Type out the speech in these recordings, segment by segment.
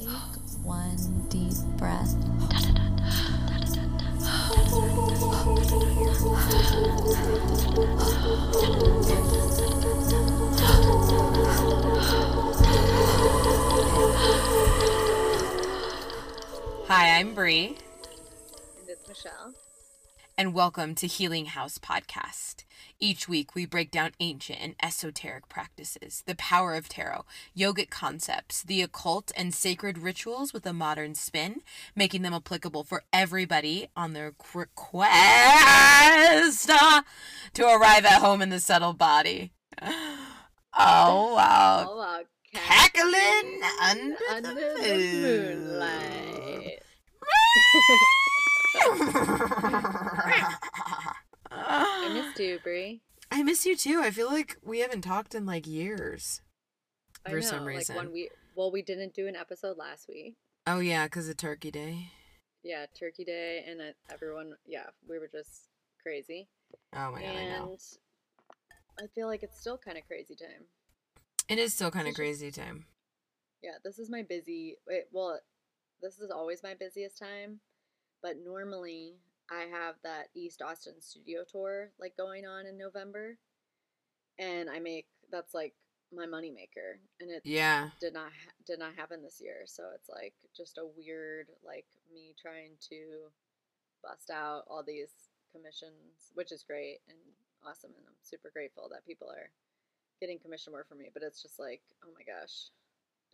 Take one deep breath. Hi, I'm Bree, And it's Michelle. And welcome to Healing House Podcast. Each week, we break down ancient and esoteric practices, the power of tarot, yogic concepts, the occult, and sacred rituals with a modern spin, making them applicable for everybody on their qu- quest uh, to arrive at home in the subtle body. Oh, wow. All out Cackling under, under the, the moonlight. I missed you, Brie. I miss you too. I feel like we haven't talked in like years. I For know, some reason. Like one week. Well, we didn't do an episode last week. Oh yeah, because of Turkey Day. Yeah, Turkey Day, and everyone. Yeah, we were just crazy. Oh my god, I know. and I feel like it's still kind of crazy time. It is still kind of crazy time. Yeah, this is my busy. Wait, well, this is always my busiest time, but normally I have that East Austin studio tour like going on in November, and I make that's like my moneymaker, and it Yeah. did not ha- did not happen this year, so it's like just a weird like me trying to bust out all these commissions, which is great and awesome, and I'm super grateful that people are getting commission work for me, but it's just like, oh my gosh,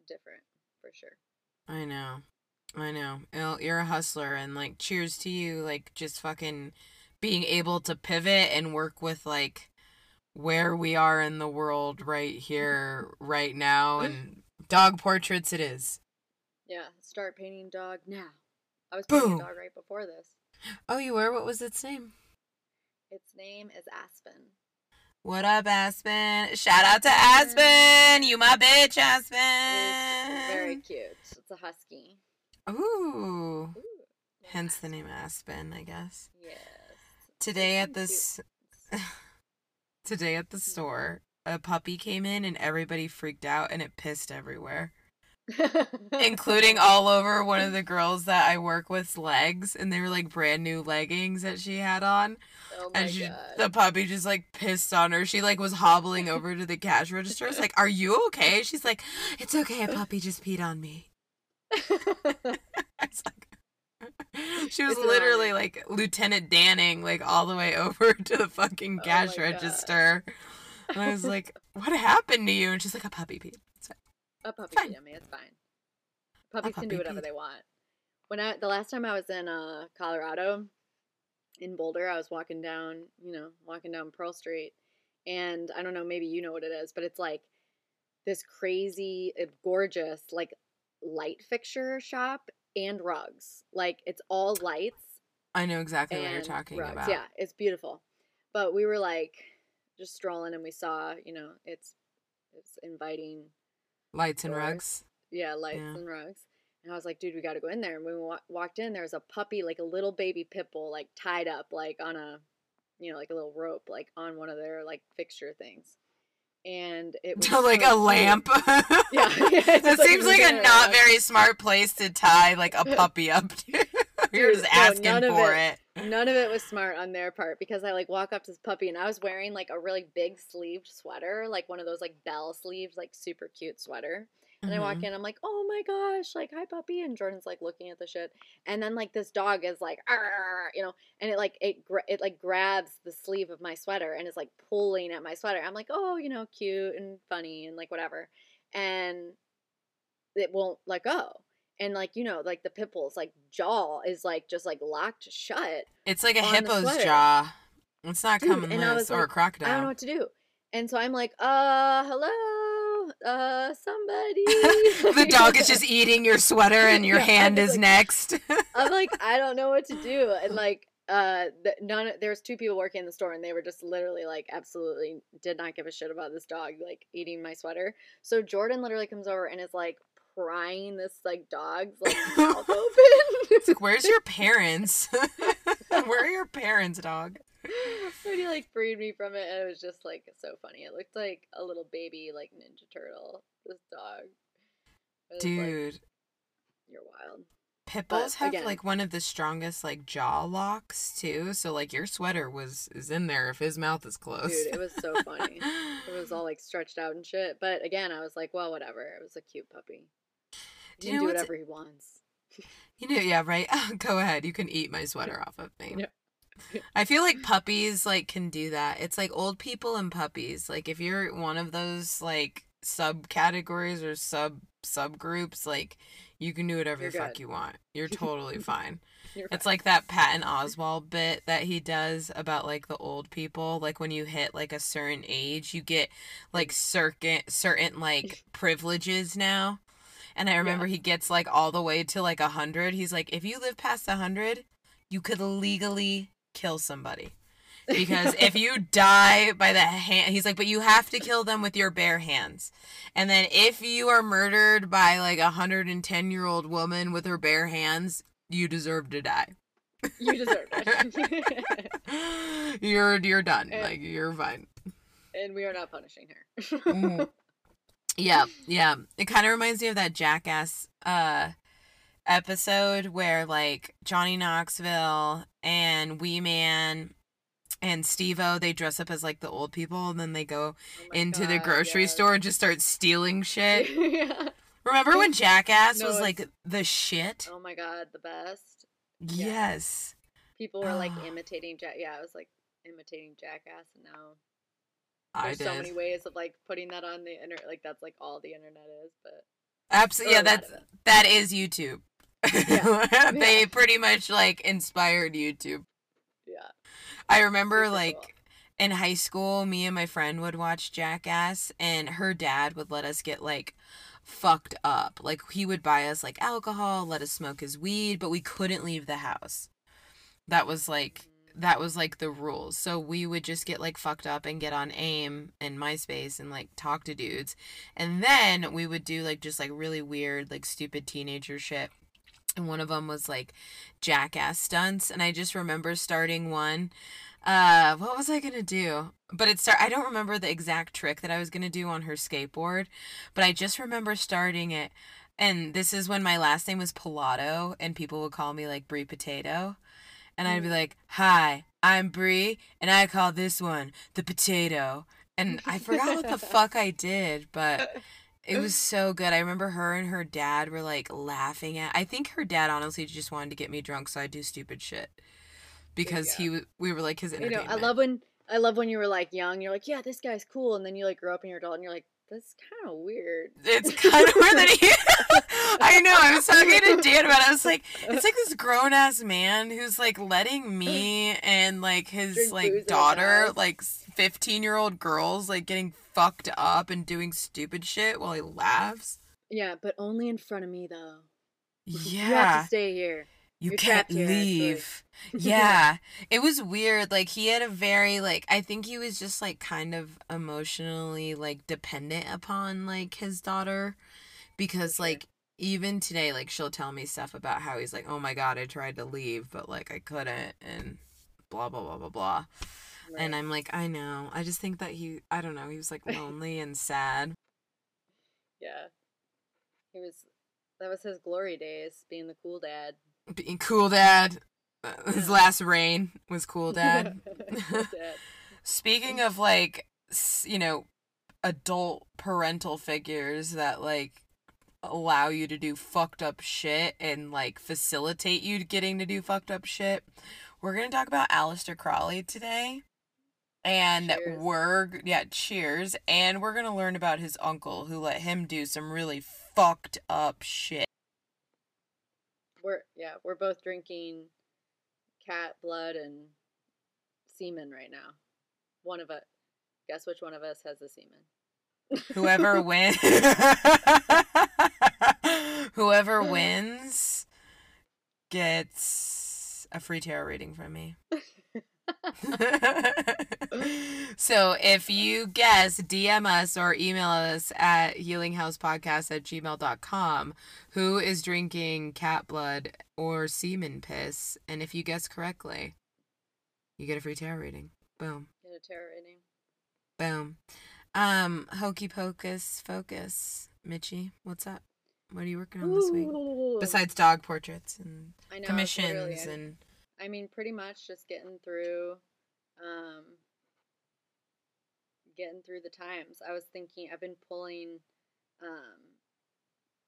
different for sure. I know. I know. Well, You're a hustler, and like, cheers to you. Like, just fucking being able to pivot and work with like where we are in the world right here, right now, and dog portraits. It is. Yeah, start painting dog now. I was painting Boom. dog right before this. Oh, you were. What was its name? Its name is Aspen. What up, Aspen? Shout out to Aspen. You my bitch, Aspen. It's very cute. It's a husky. Ooh. Ooh, Hence the name Aspen, I guess. Yes. Today at this today at the mm-hmm. store, a puppy came in and everybody freaked out and it pissed everywhere. Including all over one of the girls that I work with's legs and they were like brand new leggings that she had on. oh And she, god. the puppy just like pissed on her. She like was hobbling over to the cash register. It's like, "Are you okay?" She's like, "It's okay. A puppy just peed on me." It's like she was literally like Lieutenant Danning, like all the way over to the fucking Oh cash God. register. And I was like, "What happened to you?" And she's like, "A puppy peed." It's fine. A puppy Fine. peed on me. It's fine. Puppies can do whatever peed. they want. When I the last time I was in uh Colorado, in Boulder, I was walking down, you know, walking down Pearl Street, and I don't know, maybe you know what it is, but it's like this crazy, uh, gorgeous, like light fixture shop and rugs. Like it's all lights I know exactly what you're talking rugs. about. Yeah, it's beautiful. But we were like just strolling, and we saw, you know, it's it's inviting Lights and rugs. yeah, lights Yeah. and rugs. And I was like, dude, we got to go in there. And we wa- walked in, there was a puppy, like a little baby pit bull, like tied up, like on a, you know, like a little rope, like on one of their like fixture things. And it was like so a lamp. Yeah, like, seems like a not very smart place to tie like a puppy up to. You're Dude, just asking for it- it. None of it was smart on their part because I like walk up to this puppy and I was wearing like a really big sleeved sweater, like one of those like bell sleeves, like super cute sweater. And I walk Mhm. in, I'm like, oh my gosh, like, hi puppy. And Jordan's like looking at the shit. And then like this dog is like, you know, and it like, it, gra- it like grabs the sleeve of my sweater and is like pulling at my sweater. I'm like, oh, you know, cute and funny and like whatever. And it won't let go. And like, you know, like the pit bull's like jaw is like just like locked shut. It's like a hippo's jaw. It's not Dude, coming loose or a crocodile. I don't know what to do. And so I'm like, uh, hello, uh, somebody. the dog is just eating your sweater and your Yeah, hand is like- next. I'm like, I don't know what to do. And like, uh, the, none. there's two people working in the store, and they were just literally like, absolutely did not give a shit about this dog like eating my sweater. So Jordan literally comes over and is like prying this like dog's like mouth open. it's like, where's your parents? Where are your parents, dog? And he like freed me from it, and it was just like so funny. It looked like a little baby like Ninja Turtle. This dog, was, like, Dude, Pit But bulls have again- like one of the strongest like jaw locks too. So like your sweater was is in there if his mouth is closed. Dude, it was so funny. It was all like stretched out and shit. But again, I was like, well, whatever. It was a cute puppy. Do you know do whatever he wants. You know, yeah, right. Go ahead. You can eat my sweater off of me. Yeah. I feel like puppies like can do that. It's like old people and puppies. Like if you're one of those like subcategories or sub subgroups, like you can do whatever You're the fuck you want. You're totally fine. You're It's fine. like that Patton Oswalt bit that he does about like the old people. Like when you hit like a certain age, you get like mm-hmm. certain certain like privileges now. And I remember he gets like all the way to like a hundred. He's like, if you live past a hundred, you could mm-hmm. legally kill somebody. Because if you die by the hand, he's like, but you have to kill them with your bare hands. And then if you are murdered by like a hundred and ten year old woman with her bare hands, you deserve to die. you deserve it. you're you're done. And- Like you're fine. and we are not punishing her. Mhm. Yeah, yeah. It kind of reminds me of that Jackass uh episode where like Johnny Knoxville and Wee Man and Steve-O, they dress up as like the old people and then they go Oh into the grocery yes. store and just start stealing shit. yeah. Remember when Jackass No, was like the shit? Oh my god, the best. Yes. People were like Oh. imitating Jack. Yeah, I was like imitating Jackass, and now I there's did. so many ways of like putting that on the internet. Like that's like all the internet is. But Absolutely. Yeah, that's that is YouTube. Yeah. they Yeah. pretty much like inspired YouTube. yeah. I remember Super like cool. in high school, me and my friend would watch Jackass, and her dad would let us get like fucked up. Like he would buy us like alcohol, let us smoke his weed, but we couldn't leave the house. That was like that was like the rules. So we would just get like fucked up and get on AIM and MySpace and like talk to dudes. And then we would do like just like really weird, like stupid teenager shit. And one of them was like jackass stunts. And I just remember starting one. Uh, what was I gonna do? But it start. I don't remember the exact trick that I was gonna do on her skateboard, but I just remember starting it. And this is when my last name was Pilato, and people would call me like Brie Potato. And I'd be like, "Hi, I'm Brie, and I call this one the potato." And I forgot what the fuck I did, but it was so good. I remember her and her dad were like laughing at. I think her dad honestly just wanted to get me drunk so I do stupid shit because he was. We were like his You know. I love when I love when you were like young. You're like, yeah, this guy's cool, and then you like grow up and you're adult, and you're like, that's kind of weird. It's kind of weird that he. I know. I was talking to Dan about. it. I was like, it's like this grown ass man who's like letting me and like his Drink like daughter, like fifteen year old girls, like getting fucked up and doing stupid shit while he laughs. Yeah, but only in front of me though. Yeah. You have to stay here. you you're can't here, leave. yeah, it was weird. Like he had a very like I think he was just like kind of emotionally like dependent upon like his daughter because like even today like she'll tell me stuff about how he's like, "Oh my god, I tried to leave, but like I couldn't." And blah blah blah blah blah. And I'm like, "I know. I just think that he I don't know, he was like lonely and sad." yeah, he was. That was his glory days, being the cool dad. Being cool dad. His last reign was cool dad. Cool dad. Speaking of like, you know, adult parental figures that like allow you to do fucked up shit and like facilitate you getting to do fucked up shit, we're gonna talk about Aleister Crowley today. And Cheers. we're yeah, cheers. And we're gonna learn about his uncle who let him do some really fucked up shit. We're yeah, we're both drinking cat blood and semen right now. One of us. Guess which one of us has the semen? Whoever wins Whoever wins gets a free tarot reading from me. so if you guess, DM us or email us at healinghousepodcast at gmail.com who is drinking cat blood or semen piss. And if you guess correctly, you get a free tarot reading. Boom. Get a tarot reading. Boom. Um, hokey pocus focus. Mitchie, what's up? What are you working on this week? Ooh. Besides dog portraits and I know, commissions and I mean, pretty much just getting through, um, getting through the times. I was thinking, I've been pulling, um,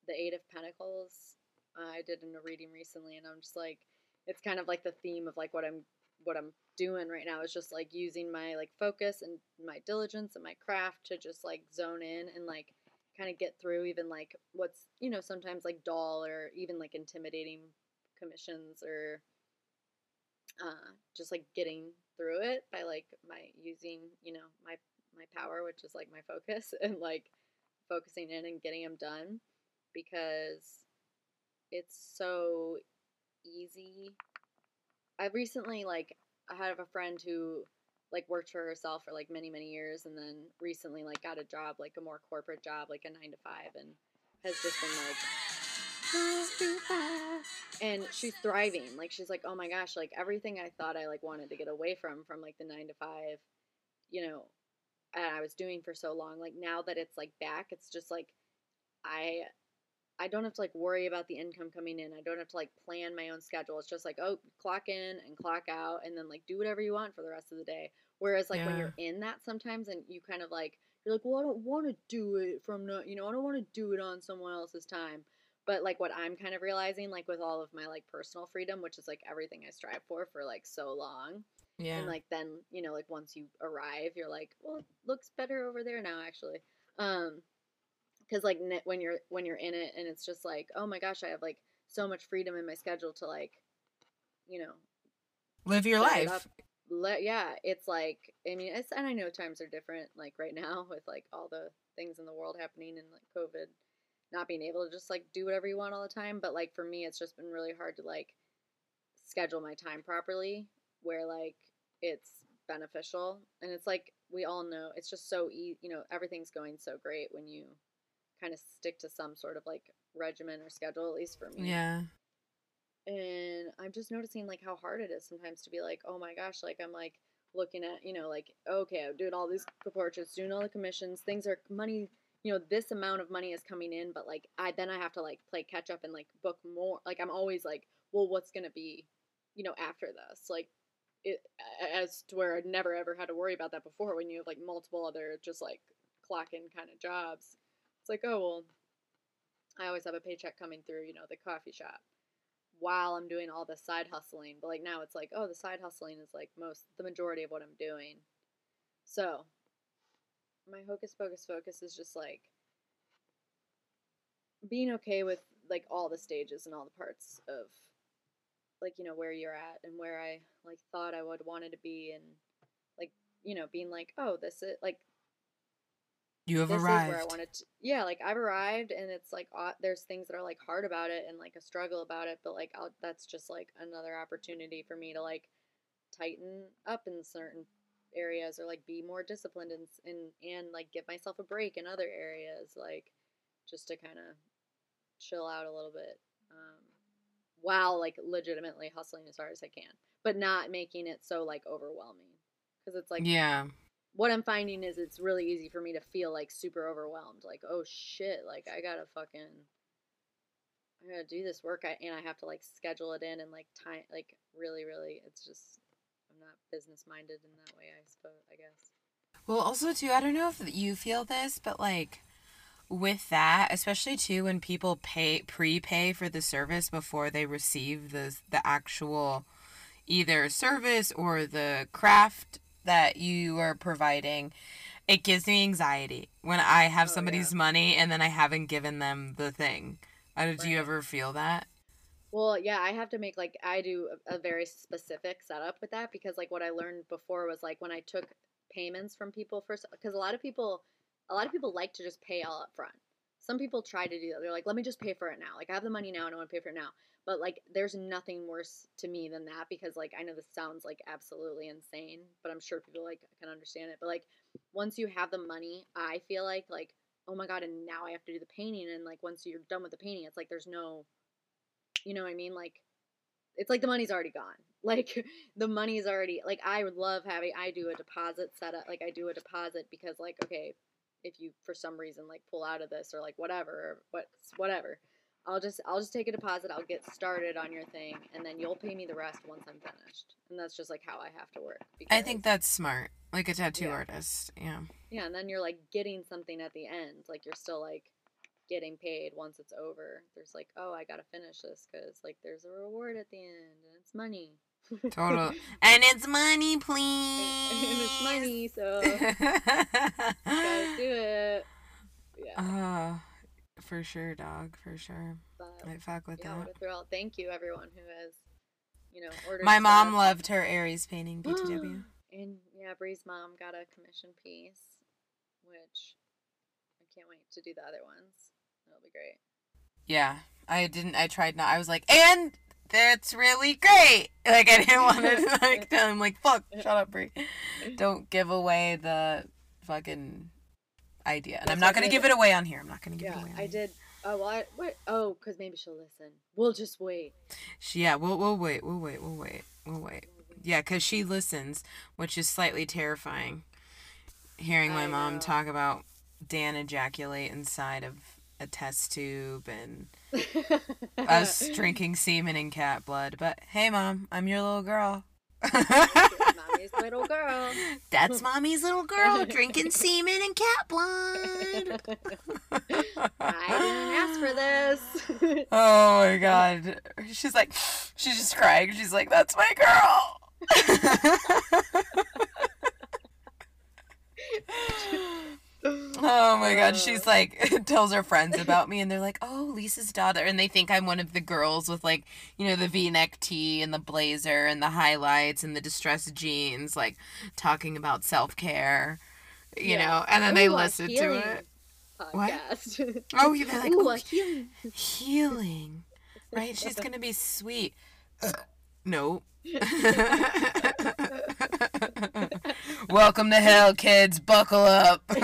the Eight of Pentacles. Uh, I did in a reading recently, and I'm just like, it's kind of like the theme of like what I'm, what I'm doing right now is just like using my like focus and my diligence and my craft to just like zone in and like kind of get through even like what's you know sometimes like dull or even like intimidating commissions or uh, just like getting through it by like my using you know my my power which is like my focus and like focusing in and getting them done because it's so easy. I recently like i have a friend who like worked for herself for like many many years and then recently like got a job like a more corporate job like a nine to five and has just been like and she's thriving. Like she's like oh my gosh like everything i thought i like wanted to get away from from like the nine to five you know and i was doing for so long like now that it's like back it's just like i i don't have to like worry about the income coming in. I don't have to like plan my own schedule. It's just like oh clock in and clock out and then like do whatever you want for the rest of the day. Whereas like when you're in that sometimes and you kind of like you're like well i don't want to do it from no you know i don't want to do it on someone else's time but like what i'm kind of realizing like with all of my like personal freedom which is like everything i strive for for like so long yeah. and like then you know like once you arrive you're like well it looks better over there now actually um because like when you're when you're in it and it's just like oh my gosh i have like so much freedom in my schedule to like you know Live your life. up. Le- yeah it's like i mean it's and i know times are different like right now with like all the things in the world happening and like covid not being able to just like do whatever you want all the time but like for me it's just been really hard to like schedule my time properly where like it's beneficial and it's like we all know it's just so easy you know everything's going so great when you kind of stick to some sort of like regimen or schedule at least for me Yeah. and i'm just noticing like how hard it is sometimes to be like oh my gosh like i'm like looking at you know like okay i'm doing all these portraits doing all the commissions things are money you know this amount of money is coming in but like i then i have to like play catch up and like book more like i'm always like well what's gonna be you know after this like it as to where i'd never ever had to worry about that before when you have like multiple other just like clock in kind of jobs it's like oh well i always have a paycheck coming through you know the coffee shop while I'm doing all the side hustling. But like now it's like, oh, the side hustling is like most the majority of what I'm doing. So my hocus pocus focus is just like being okay with like all the stages and all the parts of like, you know, where you're at and where I like thought I would wanted to be and like, you know, being like, oh, this is like You have this arrived. is where I wanted to. Yeah, like I've arrived, and it's like uh, there's things that are like hard about it and like a struggle about it, but like I'll, that's just like another opportunity for me to like tighten up in certain areas or like be more disciplined and and and like give myself a break in other areas, like just to kind of chill out a little bit, um, while like legitimately hustling as hard as I can, but not making it so like overwhelming, because it's like yeah. what I'm finding is it's really easy for me to feel like super overwhelmed. Like, oh shit, like I gotta fucking, I gotta do this work, I, and I have to like schedule it in and like time, like really, really, it's just business minded in that way. I suppose, I guess. Well, also too, I don't know if you feel this, but like with that, especially too when people pay prepay for the service before they receive the the actual either service or the craft that you are providing, it gives me anxiety when I have Oh, somebody's yeah. money and then I haven't given them the thing. Uh, do you ever feel that? Well, yeah, I have to make like I do a, a very specific setup with that because like what I learned before was like when I took payments from people first because a lot of people a lot of people like to just pay all up front. Some people try to do that. They're like, let me just pay for it now. Like I have the money now and I want to pay for it now. But like there's nothing worse to me than that because like I know this sounds like absolutely insane, but I'm sure people like can understand it. But like once you have the money, I feel like like oh my god, and now I have to do the painting and like once you're done with the painting, it's like there's no you know what I mean? Like it's like the money's already gone. Like the money's already like I would love having I do a deposit set up like I do a deposit because like okay, if you for some reason like pull out of this or like whatever or what whatever. I'll just I'll just take a deposit. I'll get started on your thing, and then you'll pay me the rest once I'm finished. And that's just like how I have to work. I think that's smart. Like a tattoo Yeah. artist. Yeah. yeah, and then you're like getting something at the end. Like you're still like getting paid once it's over. There's like, oh, I gotta finish this because like there's a reward at the end, and it's money. Total. and it's money, please. and please. it's money, so gotta do it. Yeah, Oh, for sure, dog. For sure. but I fuck with yeah, that. what a. Thank you everyone who has, you know, ordered. My mom loved her Aries painting, BTW. and yeah, Bree's mom got a commission piece, which I can't wait to do the other ones. That'll be great. Yeah, I didn't. I tried not. I was like, and that's really great. Like I didn't want to like tell him like, fuck, shut up, Brie. Don't give away the fucking idea. And I'm not gonna give it away on here. I'm not gonna give Yeah, it away. I did. Oh, well, I, what? Oh, because maybe she'll listen. We'll just wait. She, yeah, we'll we'll wait. We'll wait. We'll wait. We'll wait. Yeah, because she listens, which is slightly terrifying. Hearing my I mom know. talk about Dan ejaculate inside of a test tube and us drinking semen and cat blood. But hey, mom, I'm your little girl. Mommy's little girl. That's mommy's little girl drinking semen and cat blood. I didn't ask for this. Oh my god. She's like, she's just crying. She's like, that's my girl. Oh my god. Oh. She's like, tells her friends about me, and they're like, oh, Lisa's daughter. And they think I'm one of the girls with like, you know, the v neck tee and the blazer and the highlights and the distressed jeans, like talking about self care, you Yeah. know, and then they Ooh, a listen to it. Podcast. Oh, you're like, Ooh, "Ooh, healing. healing, right? She's gonna be sweet. no. Welcome to hell, kids. Buckle up. oh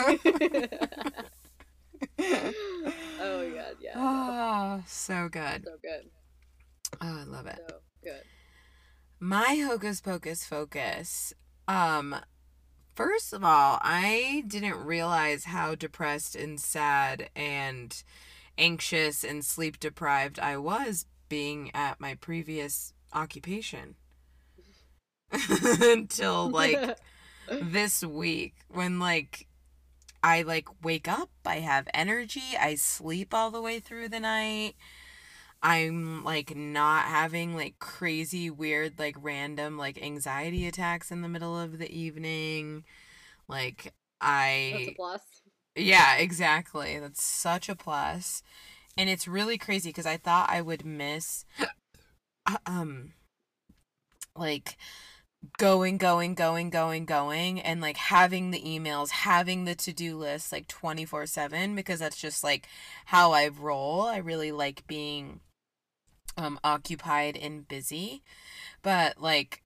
my god, yeah. oh, so good. So good. Oh, I love it. So good. My hocus pocus focus. Um, first of all, I didn't realize how depressed and sad and anxious and sleep deprived I was being at my previous occupation until like this week when like I like wake up, I have energy, I sleep all the way through the night. I'm like not having like crazy weird like random like anxiety attacks in the middle of the evening. Like I That's a plus. yeah, exactly. That's such a plus. And it's really crazy because I thought I would miss um like going going going going going and like having the emails having the to-do list like 24/7 because that's just like how I roll. I really like being um occupied and busy. But like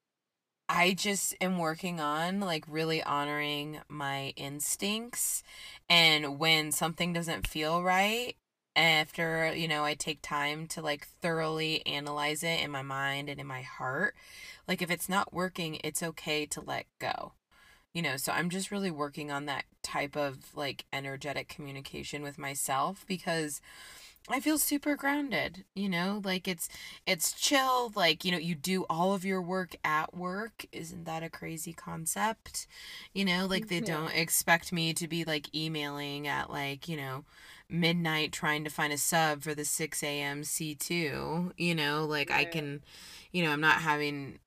I just am working on like really honoring my instincts and when something doesn't feel right after, you know, I take time to like thoroughly analyze it in my mind and in my heart, like if it's not working, it's okay to let go. You know, so I'm just really working on that type of like energetic communication with myself because I feel super grounded, you know, like it's it's chill, like, you know, you do all of your work at work. Isn't that a crazy concept? You know, like they Yeah. don't expect me to be like emailing at like, you know, midnight trying to find a sub for the 6 a.m. C2, you know, like I can, you know, I'm not having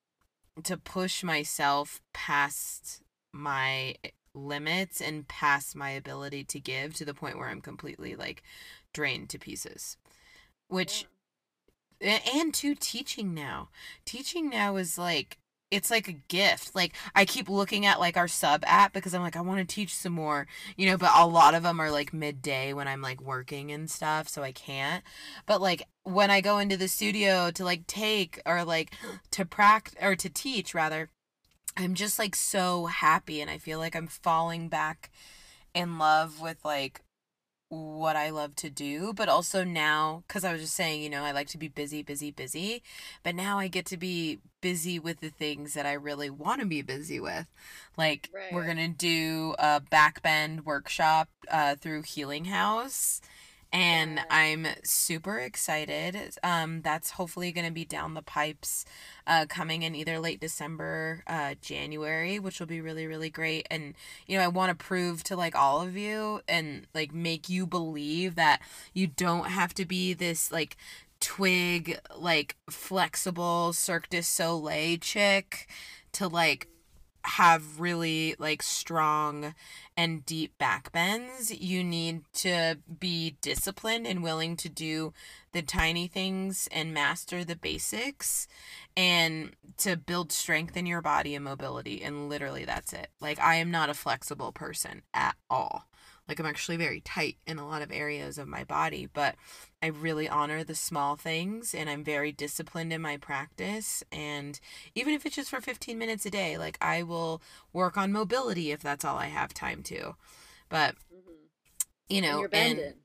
to push myself past my limits and past my ability to give to the point where I'm completely like drained to pieces. Which and to teaching now. Teaching now is like it's like a gift. Like I keep looking at like our sub app because I'm like I want to teach some more, you know, but a lot of them are like midday when I'm like working and stuff, so I can't. But like when I go into the studio to like take or like to practice or to teach rather, I'm just like so happy and I feel like I'm falling back in love with like what I love to do, but also now, because I was just saying, you know, I like to be busy, busy, busy, but now I get to be busy with the things that I really want to be busy with. Like, we're going to do a backbend workshop uh, through Healing House. And I'm super excited. Um, that's hopefully going to be down the pipes, uh, coming in either late December, uh, January, which will be really, really great. And you know, I want to prove to like all of you and like make you believe that you don't have to be this like twig, like flexible Cirque du Soleil chick to like have really like strong and deep back bends. You need to be disciplined and willing to do the tiny things and master the basics and to build strength in your body and mobility. And literally, that's it. Like, I am not a flexible person at all. Like, I'm actually very tight in a lot of areas of my body, but I really honor the small things and I'm very disciplined in my practice. And even if it's just for 15 minutes a day, like, I will work on mobility if that's all I have time to. But, Mhm. you know, and you're and-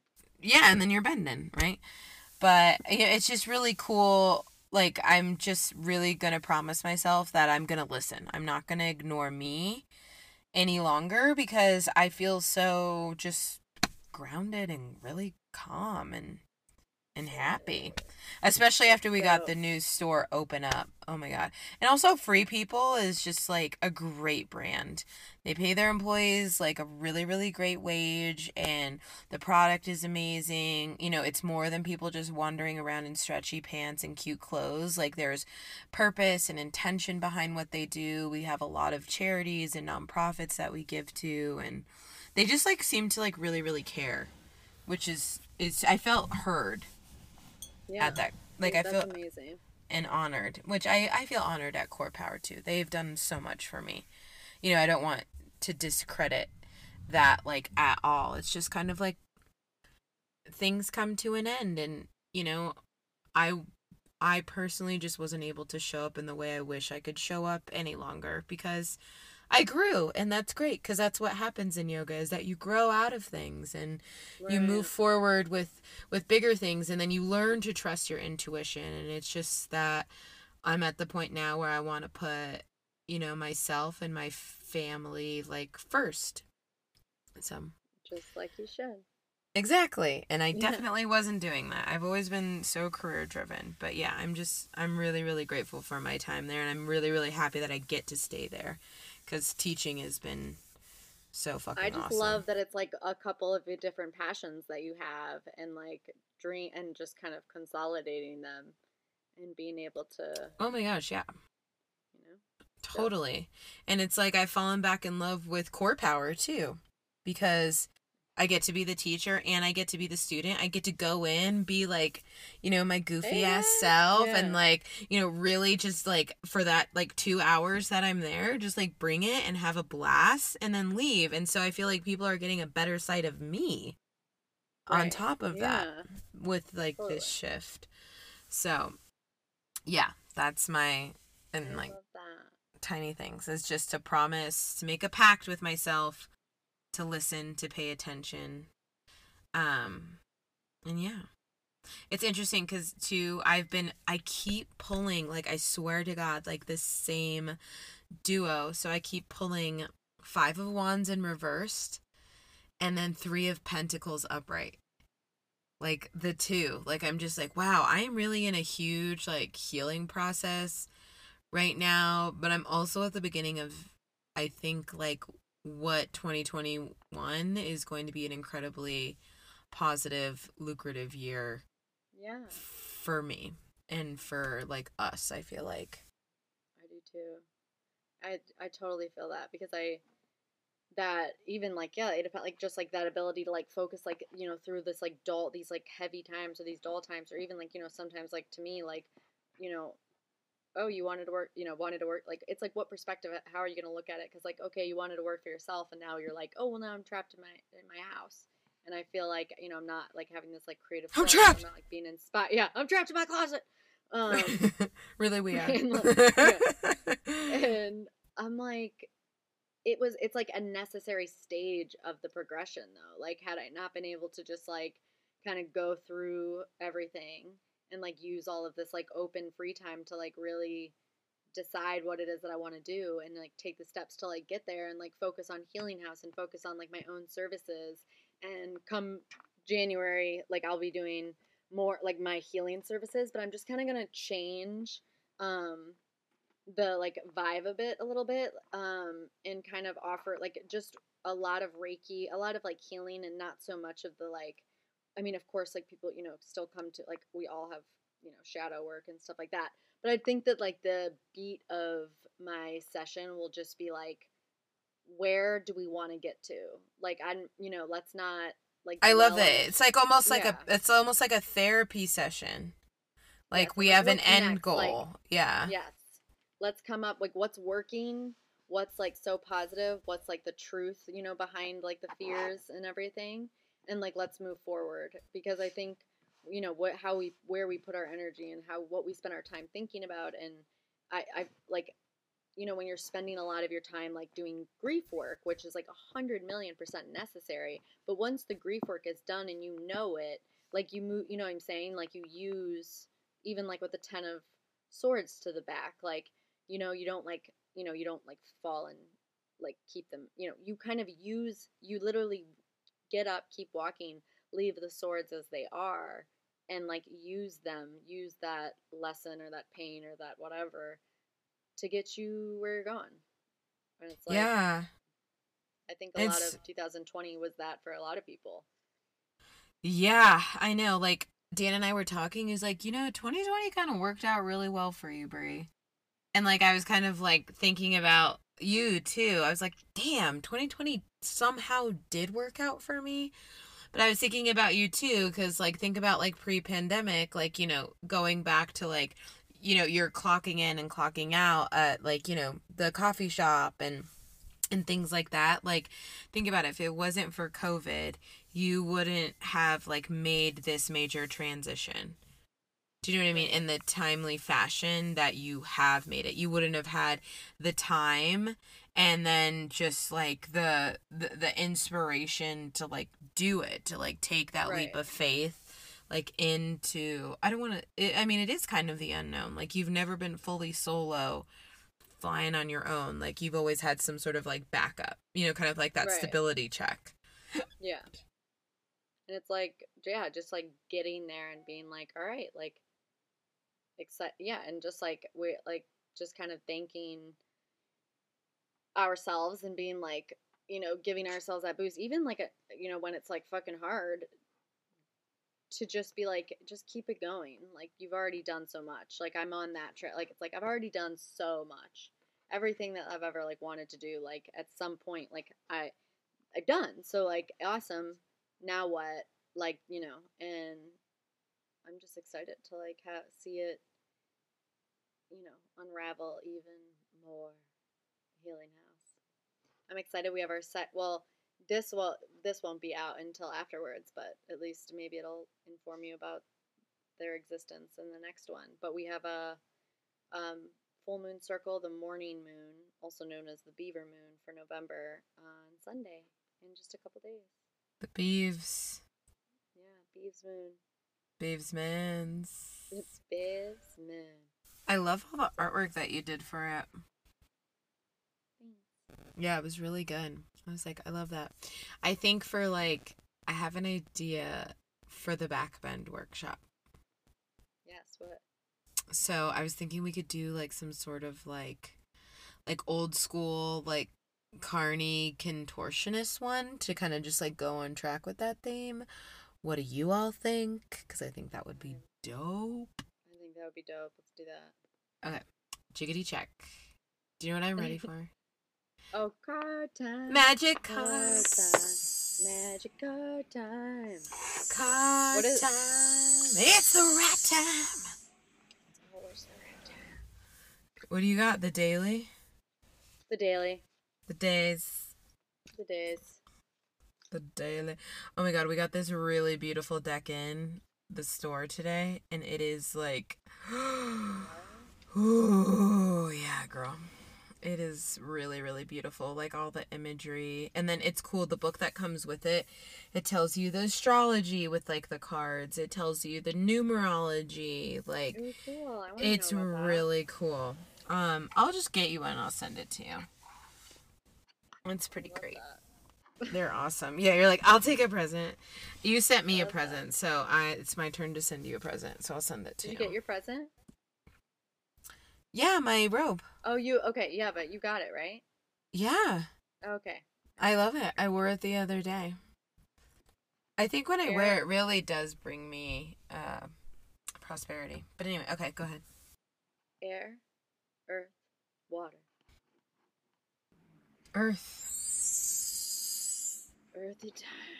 yeah, and then you're bending, right? But yeah, it's just really cool. Like I'm just really gonna promise myself that I'm gonna listen. I'm not gonna ignore me any longer because I feel so just grounded and really calm and and happy. Especially after we got the new store open up. Oh my god. And also Free People is just like a great brand. They pay their employees like a really really great wage and the product is amazing. You know, it's more than people just wandering around in stretchy pants and cute clothes. Like there's purpose and intention behind what they do. We have a lot of charities and nonprofits that we give to and they just like seem to like really really care, which is is I felt heard Yeah. at that. Like I feel amazing. and honored, which I I feel honored at Core Power too. They've done so much for me. You know, I don't want to discredit that like at all. It's just kind of like things come to an end and you know, I I personally just wasn't able to show up in the way I wish I could show up any longer because I grew and that's great cuz that's what happens in yoga is that you grow out of things and you move forward with with bigger things and then you learn to trust your intuition and it's just that i'm at the point now where i want to put you know myself and my family like first so just like you should. exactly and i Yeah. definitely wasn't doing that i've always been so career driven but yeah i'm just i'm really really grateful for my time there and i'm really really happy that i get to stay there because teaching has been so fucking I just awesome. love that it's like a couple of your different passions that you have and like dream and just kind of consolidating them and being able to, oh my gosh yeah you know. Totally. And it's like I've fallen back in love with core power too. Because I get to be the teacher and I get to be the student. I get to go in, be like, you know, my goofy ass self yeah. and like, you know, really just like for that like 2 hours that I'm there, just like bring it and have a blast and then leave. And so I feel like people are getting a better sight of me on top of that with like Totally. this shift. So, yeah, that's my and I like tiny things is just to promise to make a pact with myself to listen to pay attention. Um and yeah. It's interesting because too i've been i keep pulling like i swear to god like this same duo. So i keep pulling five of wands in reversed and then three of pentacles upright. Like the two. Like i'm just like wow i am really in a huge like healing process right now, but I'm also at the beginning of I think like what 2021 is going to be an incredibly positive, lucrative year Yeah, for me and for like us, I feel like. I do too. I I totally feel that because I that even like yeah it depends like just like that ability to like focus like you know through this like dull these like heavy times or these dull times or even like you know sometimes like to me like you know oh you wanted to work you know wanted to work like it's like what perspective how are you going to look at it because like okay you wanted to work for yourself and now you're like oh well now i'm trapped in my in my house and i feel like you know i'm not like having this like creative I'm trapped! i'm not like being inspired yeah i'm trapped in my closet um really we are. and, like, and I'm like, it was it's like a necessary stage of the progression though. Like had I not been able to just like kind of go through everything and like use all of this like open free time to like really decide what it is that I want to do and like take the steps to like get there and like focus on healing house and focus on like my own services. And come January like I'll be doing more like my healing services but I'm just kind of going to change um the like vibe a bit a little bit um and kind of offer like just a lot of reiki a lot of like healing and not so much of the like i mean of course like people you know still come to like we all have you know shadow work and stuff like that but i think that like the beat of my session will just be like where do we want to get to like i'm you know let's not like I love it. It's like almost like Yeah. a it's almost like a therapy session. Like Yes, we have an end connects, like- goal. yeah. yes let's come up like what's working what's like so positive what's like the truth you know behind like the fears and everything and like let's move forward because i think you know what how we where we put our energy and how what we spend our time thinking about and i i like you know when you're spending a lot of your time like doing grief work which is like a hundred million percent necessary but once the grief work is done and you know it like you move you know what i'm saying? Like you use even like with the ten of swords to the back like you know you don't like you know you don't like fall and like keep them you know you kind of use you literally get up keep walking leave the swords as they are and like use them use that lesson or that pain or that whatever to get you where you're going and it's like yeah. i think a lot of 2020 was that for a lot of people Yeah, I know. Like Dan and I were talking, he's like, you know, 2020 kind of worked out really well for you, Brie. And like I was kind of like thinking about you too. I was like, damn, 2020 somehow did work out for me. But I was thinking about you too, because like think about like pre-pandemic, like you know, going back to like, you know, you're clocking in and clocking out at like you know the coffee shop and and things like that. Like think about it. If it wasn't for COVID, you wouldn't have like made this major transition. Do you know what I mean? In the timely fashion that you have made it. You wouldn't have had the time and then just like the the, the inspiration to like do it, to like take that leap of faith like into I don't want to I mean it is kind of the unknown. Like you've never been fully solo flying on your own. Like you've always had some sort of like backup. You know, kind of like that Right. stability check. Yeah. And it's like, yeah, just like getting there and being like, all right, like, excited. Yeah. And just like, we like, just kind of thanking ourselves and being like, you know, giving ourselves that boost, even like, a, you know, when it's like fucking hard to just be like, just keep it going. Like, you've already done so much. Like, I'm on that track. Like, it's like, I've already done so much. Everything that I've ever like wanted to do, like, at some point, like, I, I've done. So like awesome. Now what? Like, you know, and I'm just excited to like ha- see it you know, unravel even more Healing House. I'm excited we have our set well, this will this won't be out until afterwards, but at least maybe it'll inform you about their existence in the next one. But we have a um, full moon circle, the mourning moon, also known as the beaver moon, for November on Sunday in just a couple days. The Beeves. Yeah, Beeves moon. Beeves Mans. It's Beeves moon. I love all the artwork that you did for it. Yeah, it was really good. I was like, I love that. I think for like, I have an idea for the backbend workshop. Yes, what? So I was thinking we could do like some sort of like, like old school, like carny contortionist one to kind of just like go on track with that theme. What do you all think? Because I think that would be dope. I think that would be dope. Let's do that. Okay, jiggity check. Do you know what I'm ready for? Oh, card time. Magic Card time. Magic card time. Card What is- time. It's the rat time. Where's the red time? What do you got? The daily? The daily. The days. The days. The daily. Oh my god, we got this really beautiful deck in the store today, and it is like, oh yeah, girl. It is really, really beautiful. Like all the imagery. And then it's cool. The book that comes with it, it tells you the astrology with like the cards. It tells you the numerology. Like cool. It's about that. really cool. Um, I'll just get you one. I'll send it to you. It's pretty great. They're awesome. Yeah, you're like, I'll take a present. You sent me a Love that. present, so I it's my turn to send you a present. So I'll send it to Did you you. get your present? Yeah, my robe. Oh, you okay? Yeah, but you got it right. Yeah, Okay. I love it. I wore it the other day. I think when I wear it, really does bring me uh, prosperity. But anyway, okay, go ahead. Air, earth, water. Earth. Earthy time.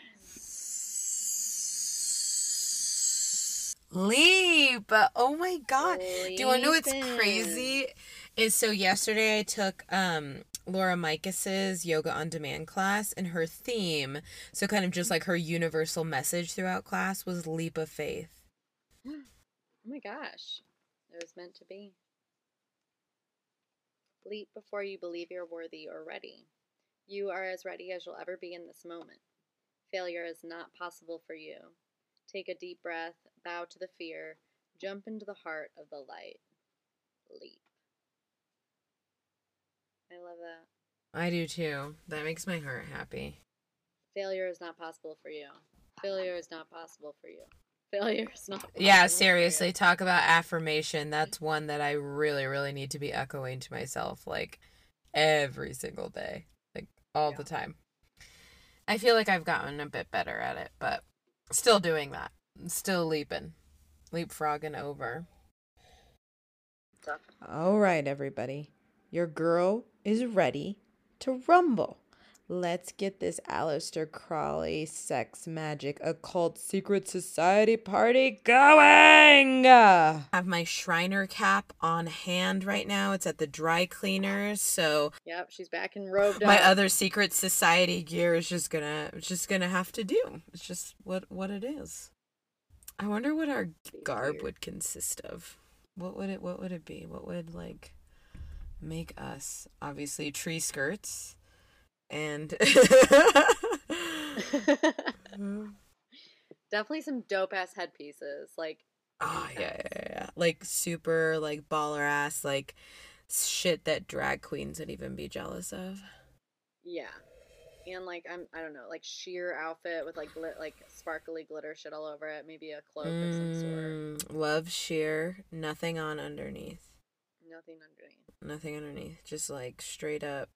Leap. Oh my god. Do you want to know what's crazy? Is so yesterday I took um Laura Micus's yoga on demand class and her theme, so kind of just like her universal message throughout class was leap of faith. Oh my gosh. It was meant to be. Leap before you believe you're worthy or ready. You are as ready as you'll ever be in this moment. Failure is not possible for you. Take a deep breath, bow to the fear, jump into the heart of the light. Leap. I love that. I do too. That makes my heart happy. Failure is not possible for you. Failure is not possible for you. Failure is not possible Yeah, for you. seriously, talk about affirmation. That's one that I really, really need to be echoing to myself like every single day, like all the time. I feel like I've gotten a bit better at it, but still doing that. Still leaping, leapfrogging over. All right, everybody. Your girl is ready to rumble. Let's get this Aleister Crowley sex magic occult secret society party going. have my Shriner cap on hand right now. It's at the dry cleaners, so Yep, she's back and robed my up. other secret society gear is just gonna it's just gonna have to do. It's just what what it is. I wonder what our garb weird. would consist of. What would it what would it be? What would like make us obviously tree skirts and Definitely some dope ass headpieces. Like, Oh yeah, yeah, yeah, yeah. Like super like baller ass like shit that drag queens would even be jealous of. yeah. And like I'm I don't know, like sheer outfit with like glit like sparkly glitter shit all over it, maybe a cloak of some sort. Mm, love sheer, nothing on underneath. Nothing underneath. Nothing underneath. Just like straight up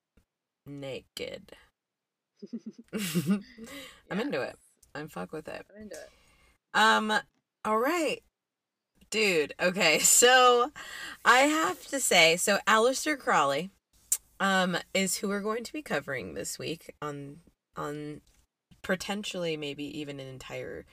naked. I'm into it. I'm fuck with it. I'm into it. Um, all right. Dude, okay, so I have to say, so Aleister Crowley um is who we're going to be covering this week on on potentially maybe even an entire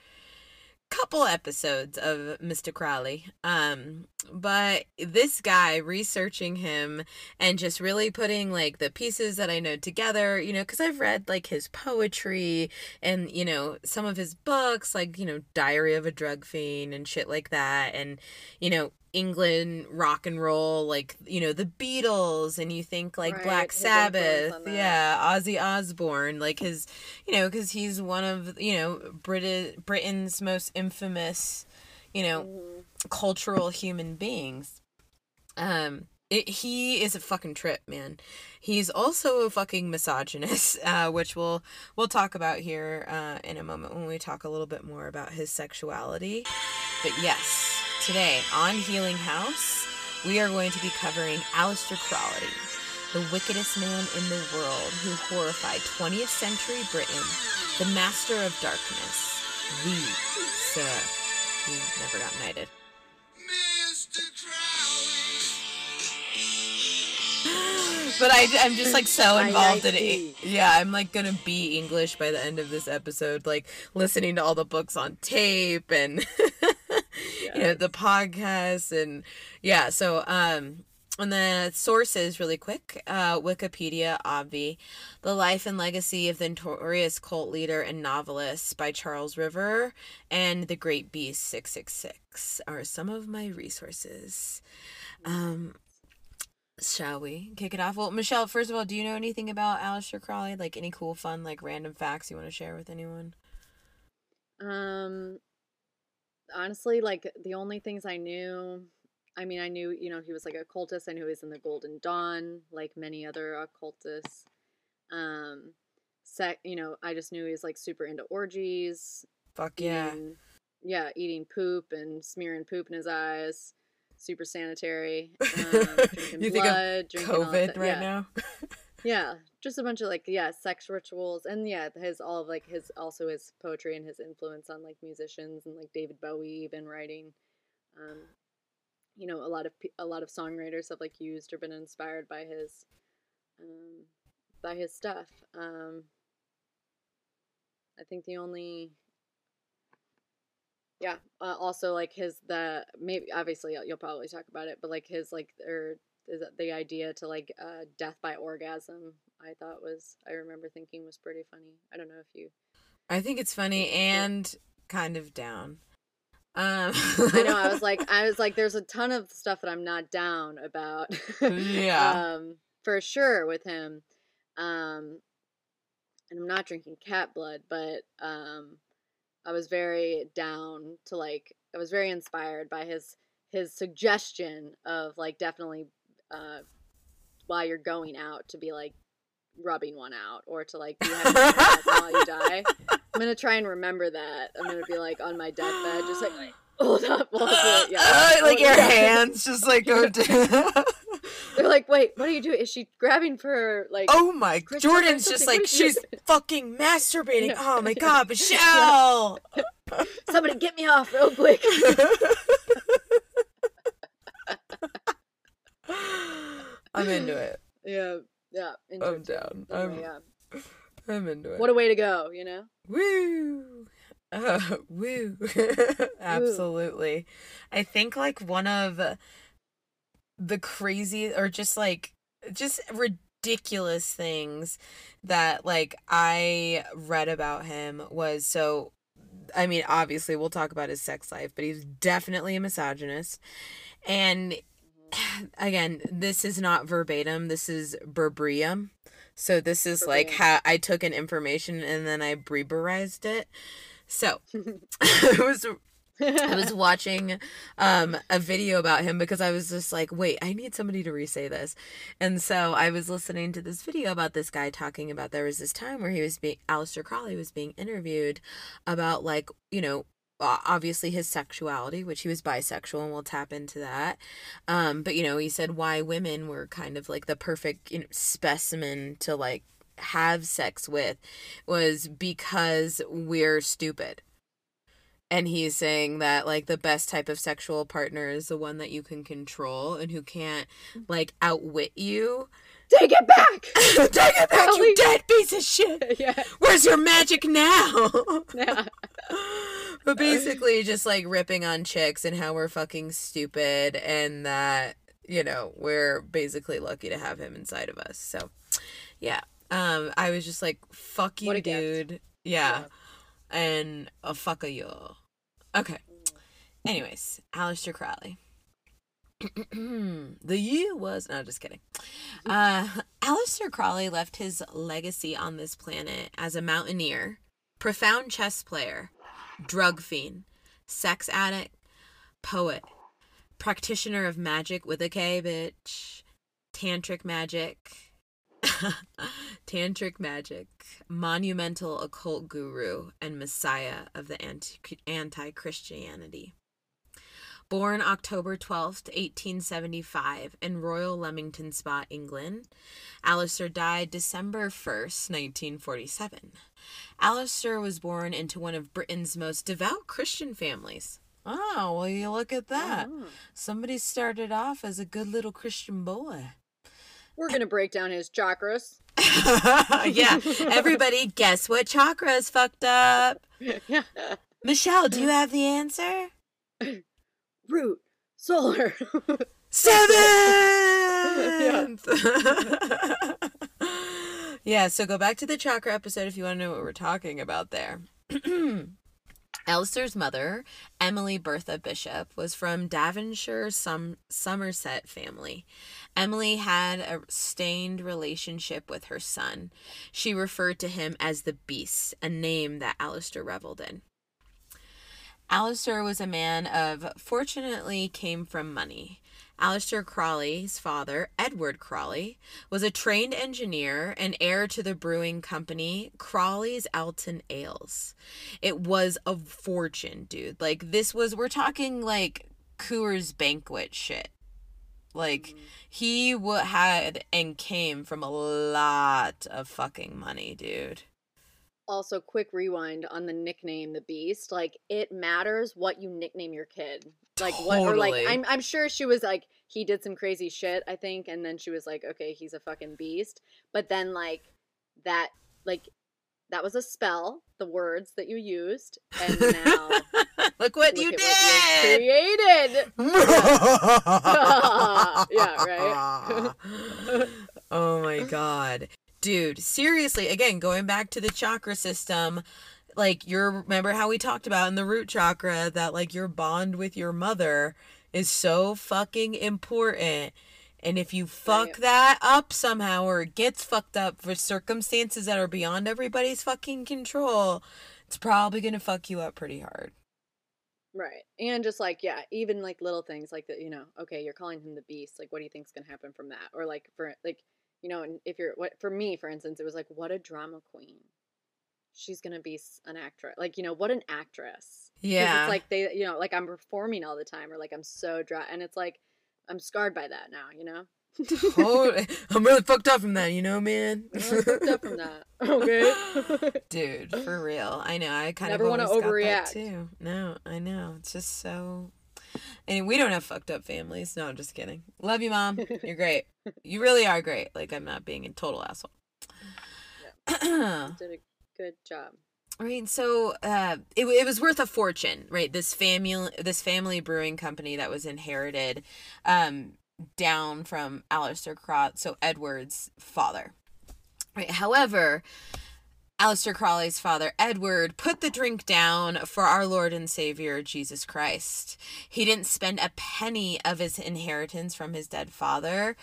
couple episodes of Mr. Crowley. Um but this guy researching him and just really putting like the pieces that I know together, you know, cuz I've read like his poetry and you know some of his books like you know diary of a drug fiend and shit like that and you know england rock and roll like you know the beatles and you think like Right, black sabbath yeah ozzy osbourne like his you know because he's one of you know Brit- britain's most infamous you know Mhm. cultural human beings. Um, it, he is a fucking trip, man. He's also a fucking misogynist, uh, which we'll we'll talk about here uh, in a moment when we talk a little bit more about his sexuality. But yes, today on Healing House, we are going to be covering Aleister Crowley, the wickedest man in the world who horrified 20th century Britain, the master of darkness, the sir. He never got knighted. Mr. but I, I'm just like so involved in it. Yeah, I'm like gonna be English by the end of this episode, like listening to all the books on tape and you know the podcasts and yeah. So um, and the sources really quick: uh, Wikipedia, Obvi, the life and legacy of the notorious cult leader and novelist by Charles River, and the Great Beast Six Six Six are some of my resources. Um, Shall we kick it off? Well, Michelle, first of all, do you know anything about Aleister Crowley? Like any cool, fun, like random facts you want to share with anyone? Um, honestly, like the only things I knew, I mean, I knew, you know, he was like a cultist. I knew he was in the Golden Dawn, like many other occultists. Um, sec, you know, I just knew he was like super into orgies. Fuck yeah. eating- yeah, eating poop and smearing poop in his eyes. Super sanitary. Um, drinking you think of blood, drinking COVID right yeah. now? Yeah, just a bunch of like yeah, sex rituals and yeah, his all of like his also his poetry and his influence on like musicians and like David Bowie even writing um you know, a lot of a lot of songwriters have like used or been inspired by his um by his stuff. Um I think the only yeah, uh, also like his the maybe obviously you'll probably talk about it, but like his like or is the idea to like uh, death by orgasm i thought was i remember thinking was pretty funny i don't know if you I think it's funny and kind of down. Um, i know i was like i was like there's a ton of stuff that i'm not down about Yeah. um for sure with him um and i'm not drinking cat blood but um i was very down to like i was very inspired by his his suggestion of like definitely uh while you're going out to be like rubbing one out or to like be having while you die. I'm gonna try and remember that. I'm gonna be like on my deathbed, just like hold up, hold up, yeah. Uh, like your hands just like go down. They're like, wait, what are you doing? Is she grabbing for like? oh my, Chris Jordan's just like, what is she she's doing? fucking masturbating. Oh my god, Michelle! Somebody get me off real quick. I'm into it. yeah, yeah. I'm down. Anyway, I'm, yeah. I'm into it. What a way to go, you know? Woo! Uh, woo! Absolutely. I think like one of the crazy or just like just ridiculous things that like I read about him was so I mean obviously we'll talk about his sex life but he's definitely a misogynist and again this is not verbatim. This is berbrium so this is like how I took an information and then I breberized it. So it was I was watching um a video about him because I was just like, wait, I need somebody to re-say this. And so I was listening to this video about this guy talking about there was this time where he was being Aleister Crowley was being interviewed about like, you know, obviously his sexuality, which he was bisexual and we'll tap into that. Um but you know, he said why women were kind of like the perfect you know, specimen to like have sex with was because we're stupid and he's saying that like the best type of sexual partner is the one that you can control and who can't like outwit you. Take it back. Take it back, you dead piece of shit! yeah. Where's your magic now? Yeah. but basically, just like ripping on chicks and how we're fucking stupid, and that you know we're basically lucky to have him inside of us. So, yeah, um, I was just like, "Fuck you, dude." Yeah, and a fuck a you. Okay. Anyways, Aleister Crowley. The year was no, just kidding. Uh, Aleister Crowley left his legacy on this planet as a mountaineer, profound chess player, drug fiend, sex addict, poet, practitioner of magic with a K, bitch, tantric magic, tantric magic, monumental occult guru, and messiah of the anti Christianity. Born October 12th, 1875, in Royal Leamington Spa, England, Aleister died December 1st, 1947. Aleister was born into one of Britain's most devout Christian families. Oh, well, you look at that. Oh. Somebody started off as a good little Christian boy. We're gonna break down his chakras. yeah, everybody, guess what chakra is fucked up? yeah. Michelle, do you have the answer? Root. Solar. Seventh. yeah, so go back to the chakra episode if you want to know what we're talking about there. Aleister's mother, Emily Bertha Bishop, was from Devonshire Som- Somerset family. Emily had a stained relationship with her son. She referred to him as the Beast, a name that Aleister reveled in. Aleister was a man of fortunately came from money. Aleister Crawley's father, Edward Crawley, was a trained engineer and heir to the brewing company Crawley's Alton Ales. It was a fortune, dude. Like this was we're talking like Coors banquet shit. Like he w- had and came from a lot of fucking money, dude. Also, quick rewind on the nickname the Beast. Like it matters what you nickname your kid. Like what or like I'm I'm sure she was like he did some crazy shit, I think, and then she was like, Okay, he's a fucking beast. But then like that like that was a spell, the words that you used, and now Look what look you did. what you created. Yeah, right. oh my god. Dude, seriously, again, going back to the chakra system, like you're remember how we talked about in the root chakra that like your bond with your mother is so fucking important. And if you fuck Right. that up somehow or it gets fucked up for circumstances that are beyond everybody's fucking control, it's probably gonna fuck you up pretty hard. Right. And just like, yeah, even like little things like that, you know, okay, you're calling him the beast. Like, what do you think's going to happen from that? Or like, for like, you know, and if you're, what, for me, for instance, it was like, what a drama queen. She's going to be an actress. Like, you know, what an actress. Yeah. It's like they, you know, like I'm performing all the time or like I'm so dry. And it's like, I'm scarred by that now, you know? Totally. Oh, I'm really fucked up from that, you know, man. I'm really fucked up from that. Okay. Dude, for real. I know. I kind Never of got that overreact. too. No, I know. It's just so. And we don't have fucked up families. No, I'm just kidding. Love you, mom. You're great. You really are great. Like I'm not being a total asshole. Did a good job. Right, so uh, it, it was worth a fortune, right? This family, this family brewing company that was inherited, um, down from Alistair Craw, so Edward's father. Right. However, Aleister Crawley's father, Edward, put the drink down for our Lord and Savior Jesus Christ. He didn't spend a penny of his inheritance from his dead father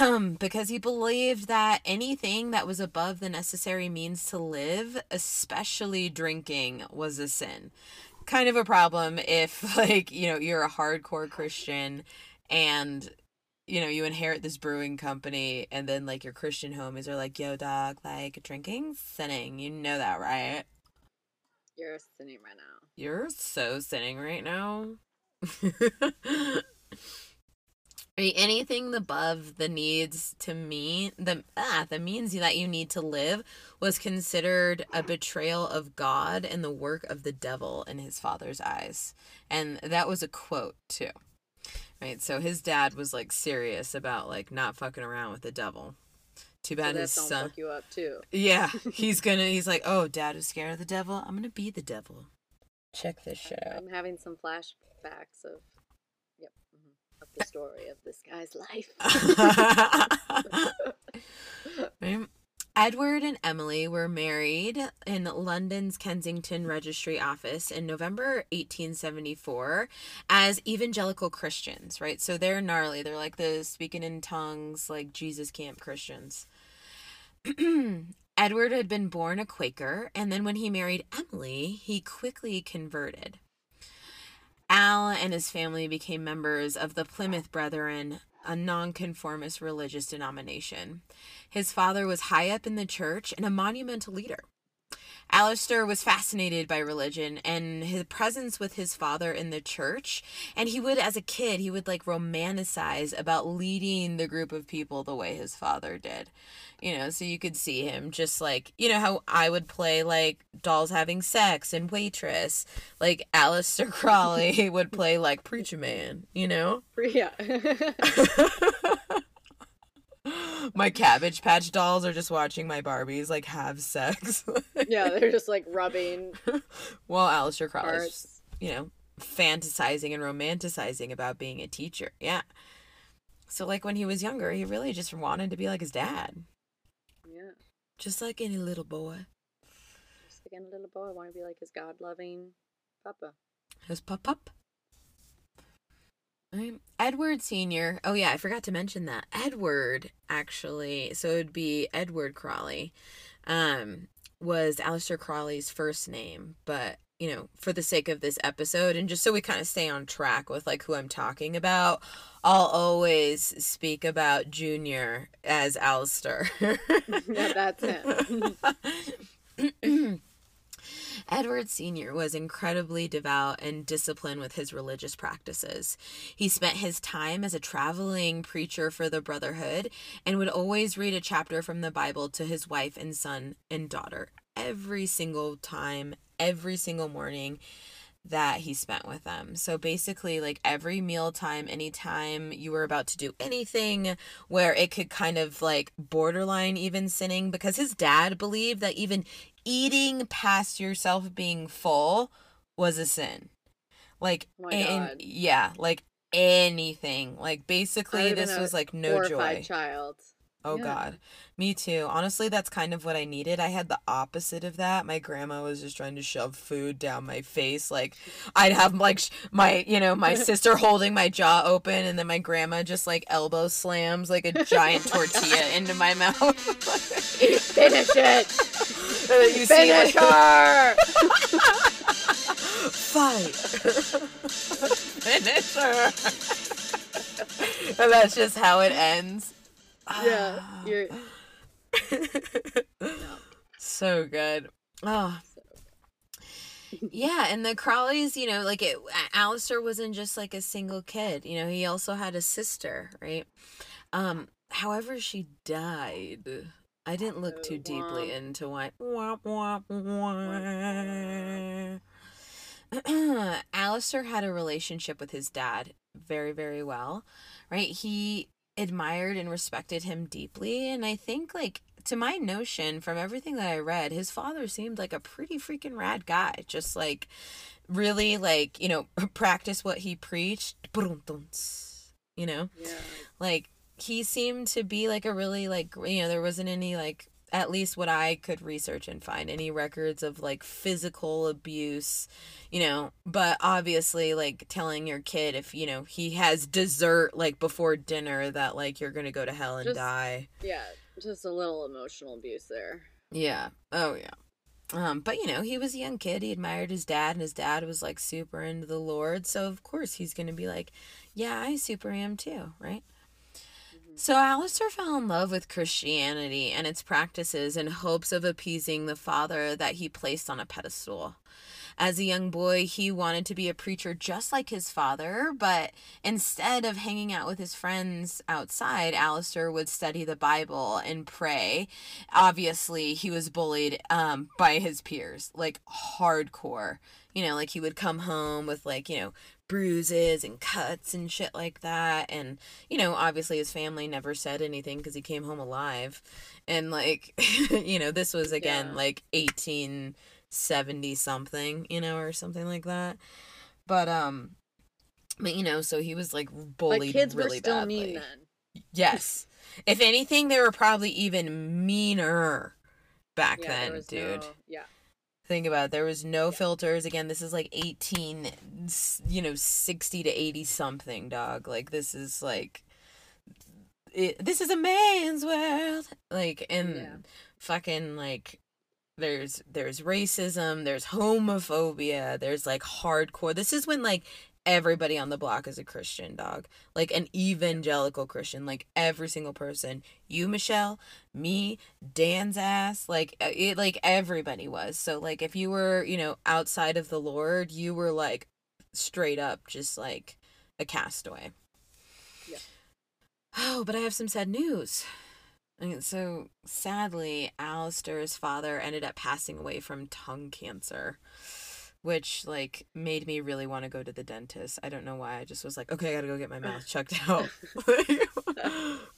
um, because he believed that anything that was above the necessary means to live, especially drinking, was a sin. Kind of a problem if, like, you know, you're a hardcore Christian and you know, you inherit this brewing company and then like your Christian homies are like, yo dog, like drinking, sinning. You know that, right? You're sinning right now. You're so sinning right now. Anything above the needs to mean the ah the means that you need to live was considered a betrayal of God and the work of the devil in his father's eyes, and that was a quote too. Right, so his dad was like serious about like not fucking around with the devil. Too bad that his son. fuck you up too. Yeah, he's gonna. He's like, oh, dad is scared of the devil. I'm gonna be the devil. Check this shit out. I'm having some flashbacks of, yep, mhm, of the story of this guy's life. Right. Edward and Emily were married in London's Kensington Registry Office in November 1874 as evangelical Christians, right? So they're gnarly. They're like the speaking in tongues, like Jesus camp Christians. Edward had been born a Quaker, and then when he married Emily, he quickly converted. Al and his family became members of the Plymouth Brethren, a nonconformist religious denomination. His father was high up in the church and a monumental leader. Aleister was fascinated by religion and his presence with his father in the church. And he would, as a kid, he would like romanticize about leading the group of people the way his father did. You know, so you could see him just like, you know, how I would play like dolls having sex and waitress. Like Aleister Crawley would play like Preacher Man, you know? yeah. my cabbage patch dolls are just watching my barbies like have sex yeah, they're just like rubbing while Aleister Crowley's you know fantasizing and romanticizing about being a teacher yeah so like when he was younger he really just wanted to be like his dad Yeah. just like any little boy Just like a little boy, I want to be like his God loving Papa. His pop up. Right. Edward Senior. Oh yeah, I forgot to mention that Edward actually. So it would be Edward Crawley. Um, was Aleister Crawley's first name, but you know, for the sake of this episode and just so we kind of stay on track with like who I'm talking about, I'll always speak about Junior as Aleister. Yeah, that's him. Edward Sr. was incredibly devout and disciplined with his religious practices. He spent his time as a traveling preacher for the Brotherhood and would always read a chapter from the Bible to his wife and son and daughter every single time, every single morning that he spent with them. So basically, like every mealtime, anytime you were about to do anything where it could kind of like borderline even sinning, because his dad believed that even eating past yourself being full was a sin. Like, Oh and yeah, like anything. Like basically, this was like no joy. child. Oh Yeah. God. Me too. Honestly, that's kind of what I needed. I had the opposite of that. My grandma was just trying to shove food down my face. Like I'd have like sh- my, you know, my sister holding my jaw open and then my grandma just like elbow slams like a giant tortilla into my mouth. Finish it. And then you see Finish like, her. fight. Finish her. and that's just how it ends. Yeah, Ah. you're so good. Oh. Yeah, and the Crawleys, you know, like it, Aleister wasn't just like a single kid. You know, he also had a sister, right? Um, however, she died. I didn't look too deeply into why. Womp, womp, womp. Aleister had a relationship with his dad very, very well, right? He admired and respected him deeply, and I think, like, to my notion, from everything that I read, his father seemed like a pretty freaking rad guy. Just like, really, like, you know, practice what he preached. You know? yeah. like he seemed to be like a really like you know there wasn't any like at least what i could research and find any records of like physical abuse you know but obviously like telling your kid if you know he has dessert like before dinner that like you're gonna go to hell and Just- die. Yeah, just a little emotional abuse there. yeah. Oh yeah. Um but you know he was a young kid. He admired his dad and his dad was like super into the lord. So of course he's gonna be like yeah i super am too right So Aleister fell in love with Christianity and its practices in hopes of appeasing the father that he placed on a pedestal. As a young boy, he wanted to be a preacher just like his father, but instead of hanging out with his friends outside, Aleister would study the Bible and pray. Obviously, he was bullied um, by his peers, like hardcore. You know, like he would come home with like, you know, bruises and cuts and shit like that. And, you know, obviously his family never said anything because he came home alive. And, like, you know, this was again Yeah. like 1870 something, you know, or something like that. But, um, but, you know, so he was like But bullied kids really were still badly. mean then. Yes. if anything, they were probably even meaner back Yeah, then, dude. no- yeah. Think about it. There was no filters. Again, this is like 18 you know, 60 to 80 something, dog. Like, this is like, it, this is a man's world. Like, and Yeah. fucking, like, there's there's racism there's homophobia there's like hardcore this is when like everybody on the block is a christian dog like an evangelical christian like every single person. You michelle me dan's ass like uh, it like everybody was. So like if you were you know outside of the lord you were like straight up just like a castaway. Yeah. oh but i have some sad news. And so sadly, Aleister's father ended up passing away from tongue cancer, which like made me really want to go to the dentist. I don't know why. I just was like, okay, I gotta go get my mouth checked out.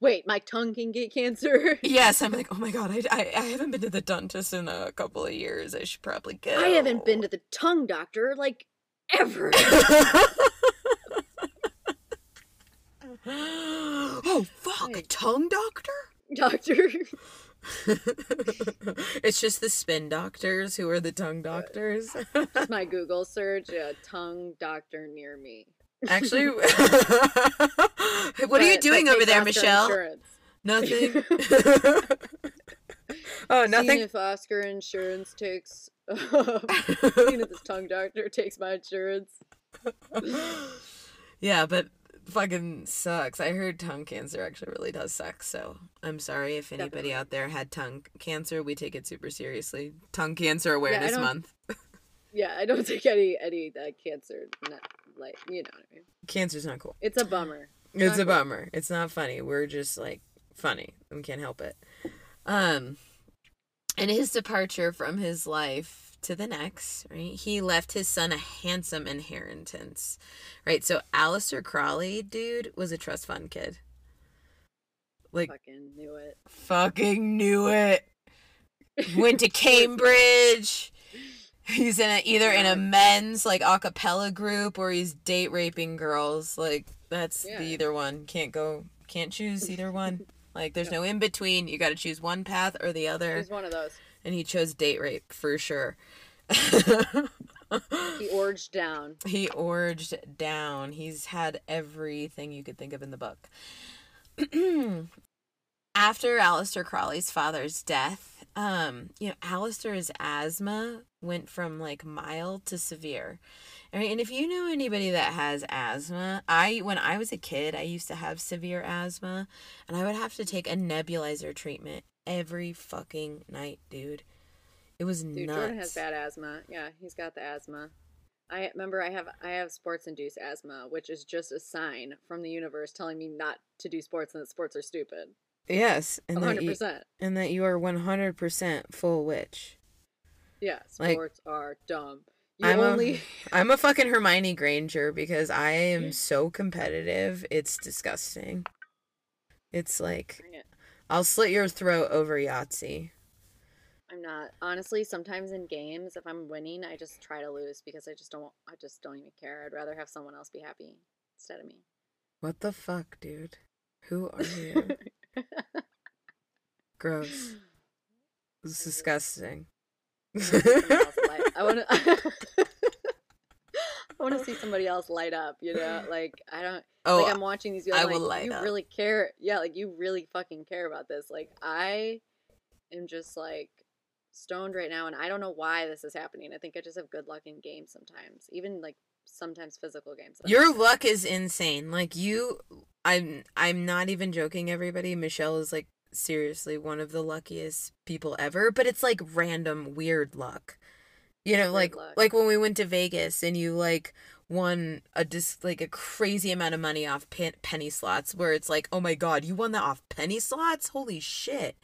Wait, my tongue can get cancer. yes, I'm like, oh my god, I, I, I haven't been to the dentist in a couple of years. I should probably go. I haven't been to the tongue doctor like ever. oh fuck, a tongue doctor? doctor. it's just the spin doctors who are the tongue doctors. Just my Google search, a tongue doctor near me. Actually, what are you doing over there, Michelle? Insurance. Nothing. oh, Seeing nothing. if Oscar Insurance takes. Seeing if this tongue doctor takes my insurance. yeah, but fucking sucks. I heard tongue cancer actually really does suck. So I'm sorry if anybody Definitely. out there had tongue cancer. We take it super seriously. Tongue Cancer Awareness don't- Month. Yeah, I don't take any any uh, cancer. Not, like you know what I mean. Cancer's not cool. It's a bummer. It's Not a cool. bummer. It's not funny. We're just like funny. We can't help it. Um and his departure from his life to the next, right? He left his son a handsome inheritance. Right? So Aleister Crawley, dude, was a trust fund kid. Like Fucking knew it. fucking knew it. Went to Cambridge. He's in a, either in a men's like a cappella group or he's date raping girls. Like that's Yeah. the either one. Can't go can't choose either one. Like there's no in between. You got to choose one path or the other. He's one of those. And he chose date rape for sure. He orged down. he orged down. He's had everything you could think of in the book. After Aleister Crowley's father's death, um, you know, Aleister's asthma went from like mild to severe. Right, and if you know anybody that has asthma, I when I was a kid, I used to have severe asthma, and I would have to take a nebulizer treatment every fucking night, dude. It was Dude, nuts. Jordan has bad asthma. Yeah, he's got the asthma. I remember I have I have sports induced asthma, which is just a sign from the universe telling me not to do sports and that sports are stupid. Yes, and that hundred you, percent. and that you are one hundred percent full witch. Yeah, like, sports are dumb. You I'm only a I'm a fucking Hermione Granger because I am so competitive. It's disgusting. It's like. I'll slit your throat over Yahtzee. I'm not. Honestly, sometimes in games, if I'm winning, I just try to lose because I just don't. I just don't even care. I'd rather have someone else be happy instead of me. What the fuck, dude? Who are you? Gross. It's disgusting. I want to. I want to see somebody else light up. You know, like I don't. oh, like I'm watching these. Videos, I will like, light you up. really care. Yeah, like you really fucking care about this. Like I am just like stoned right now, and I don't know why this is happening. I think I just have good luck in games sometimes, even like sometimes physical games. Your luck is insane. Like you I'm I'm not even joking everybody. Michelle is like seriously one of the luckiest people ever, but it's like random weird luck. You know, Weird like luck. like when we went to Vegas and you like won a dis like a crazy amount of money off pen- penny slots where it's like, "Oh my god, you won that off penny slots? Holy shit."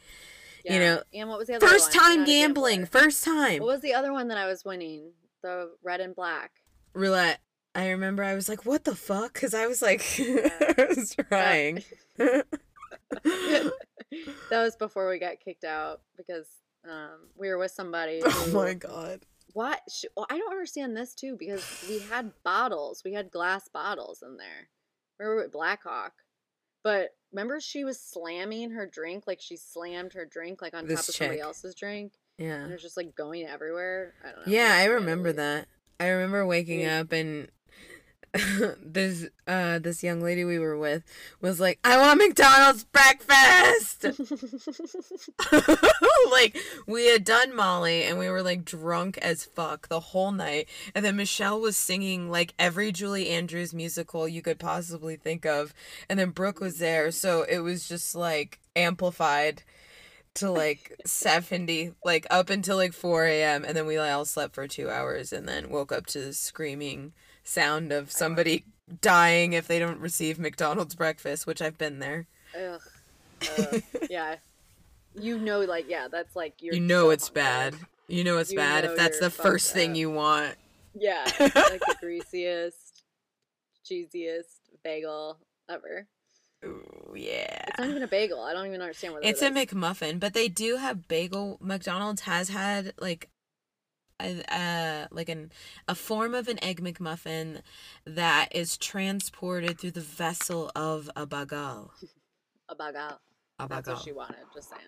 Yeah. you know, and what was the other First one? Time gambling, first time. What was the other one that I was winning? The red and black. Roulette. I remember I was like, "What the fuck?" cuz I was like I was trying. that was before we got kicked out because um, we were with somebody. oh my god. What? Well, I don't understand this too because we had bottles. We had glass bottles in there. We were with Blackhawk. But remember, she was slamming her drink like she slammed her drink like on This top of somebody else's drink, Yeah. and it was just like going everywhere. I don't know. Yeah, I remember that. I remember waking Yeah. up and this uh this young lady we were with was like, "I want McDonald's breakfast." like we had done Molly and we were like drunk as fuck the whole night. And then Michelle was singing like every Julie Andrews musical you could possibly think of. And then Brooke was there, so it was just like amplified to like 70 like up until like 4 a.m and then we all slept for two hours and then woke up to the screaming sound of somebody dying if they don't receive mcdonald's breakfast which i've been there Ugh. Ugh. yeah. You know, like, yeah, that's like you're. you know it's bad you know it's You bad know if that's the first thing up. you want Yeah, like the greasiest, cheesiest bagel ever. Ooh, yeah It's not even a bagel. I don't even understand what It's it a is. McMuffin, but they do have bagel. McDonald's has had like uh, like an a form of an egg McMuffin that is transported through the vessel of a bagal. a bagel. A That's what she wanted. Just saying.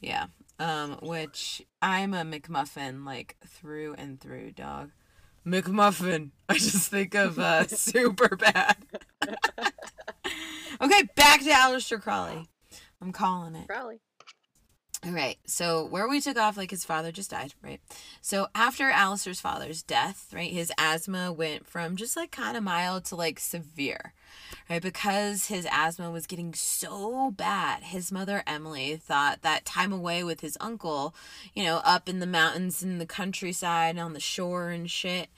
Yeah. Um, which I'm a McMuffin like through and through, dog. McMuffin. I just think of uh super bad. okay, back to Aleister Crowley. I'm calling it. Probably. All right. So where we took off, like his father just died, right? So after Aleister's father's death, right, his asthma went from just like kind of mild to like severe, right? Because his asthma was getting so bad, his mother Emily thought that time away with his uncle, you know, up in the mountains in the countryside and on the shore and shit,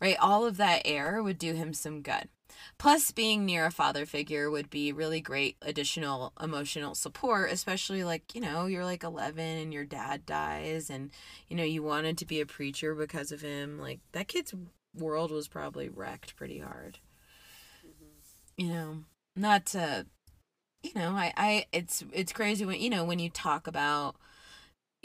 right? All of that air would do him some good. Plus, being near a father figure would be really great additional emotional support, especially like, you know, you're like 11 and your dad dies and, you know, you wanted to be a preacher because of him. Like, that kid's world was probably wrecked pretty hard. Mm-hmm. You know, not to, you know, I, I, it's, it's crazy when, you know, when you talk about,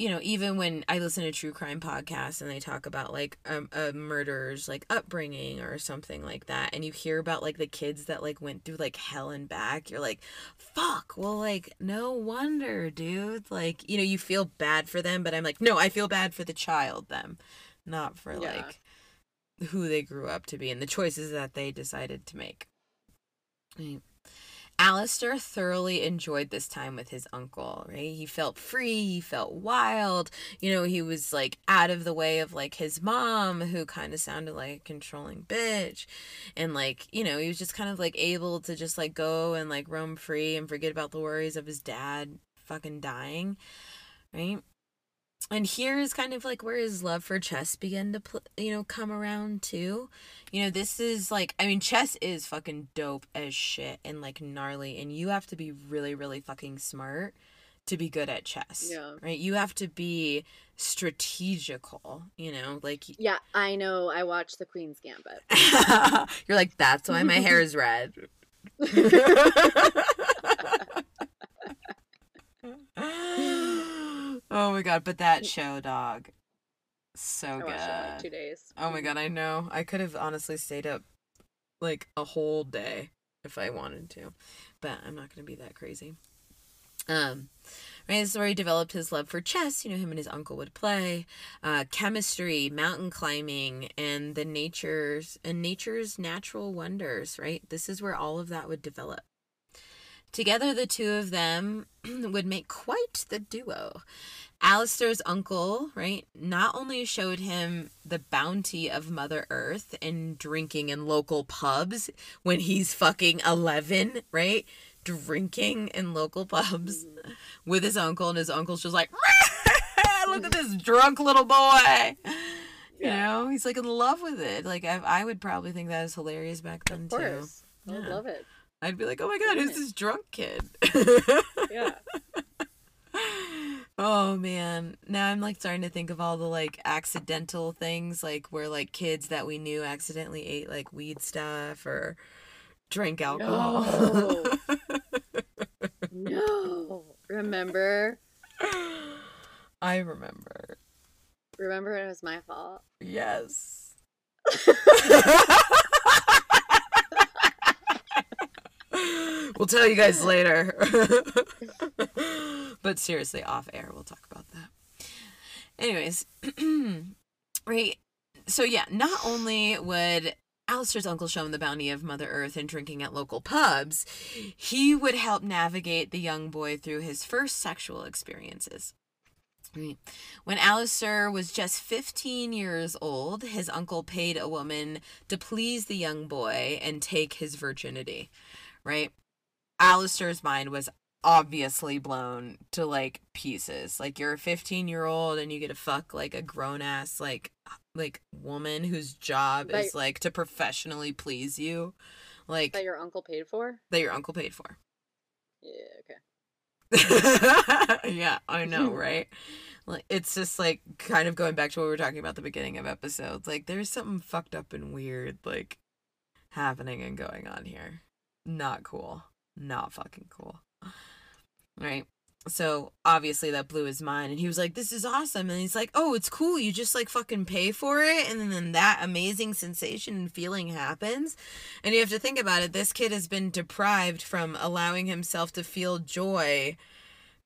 you know, even when I listen to true crime podcasts and they talk about like um, a murderer's like upbringing or something like that, and you hear about like the kids that like went through like hell and back, you're like, fuck, well, like, no wonder, dude. Like, you know, you feel bad for them, but I'm like, no, I feel bad for the child, them, not for Yeah. like who they grew up to be and the choices that they decided to make. Aleister thoroughly enjoyed this time with his uncle, right? He felt free, he felt wild. You know, he was like out of the way of like his mom, who kind of sounded like a controlling bitch. And like, you know, he was just kind of like able to just like go and like roam free and forget about the worries of his dad fucking dying, right? And here is kind of like where his love for chess began to, pl- you know, come around too. You know, this is like, I mean, chess is fucking dope as shit and like gnarly, and you have to be really, really fucking smart to be good at chess. Yeah. Right? You have to be strategical, you know, like, Yeah, I know. I watched The Queen's Gambit. you're like, that's why my hair is red. oh my god, but that show, dog. So good. like two days. Oh my god, I know. I could have honestly stayed up like a whole day if I wanted to, but I'm not gonna be that crazy. Um, right, this is where he developed his love for chess. You know, him and his uncle would play, uh, chemistry, mountain climbing, and the nature's and nature's natural wonders. Right, this is where all of that would develop. Together, the two of them would make quite the duo. Aleister's uncle, right, not only showed him the bounty of Mother Earth and drinking in local pubs when he's fucking 11, right? Drinking in local pubs mm-hmm. with his uncle, and his uncle's just like, look at this drunk little boy. You know, he's like in love with it. Like, I, I would probably think that was hilarious back then, Of too. I Yeah. love it. I'd be like, oh my god, who's this drunk kid? Yeah. oh man. Now I'm like starting to think of all the like accidental things, like where like kids that we knew accidentally ate like weed stuff or drank alcohol. No. Remember? I remember. Remember it was my fault. Yes. we'll tell you guys later. but seriously, off air, we'll talk about that. Anyways, right. So, yeah, not only would Aleister's uncle show him the bounty of Mother Earth and drinking at local pubs, he would help navigate the young boy through his first sexual experiences. When Aleister was just 15 years old, his uncle paid a woman to please the young boy and take his virginity. Right? Aleister's mind was obviously blown to like pieces. Like you're a 15 year old and you get to fuck like a grown ass like like woman whose job But- is like to professionally please you. Like That your uncle paid for? that your uncle paid for. Yeah, okay. yeah, I know, right? Like it's just like kind of going back to what we were talking about at the beginning of episodes. Like there's something fucked up and weird like happening and going on here. Not cool. Not fucking cool. Right? So obviously that blew his mind and he was like, This is awesome and he's like, Oh, it's cool, you just like fucking pay for it and then, then that amazing sensation and feeling happens. And you have to think about it, this kid has been deprived from allowing himself to feel joy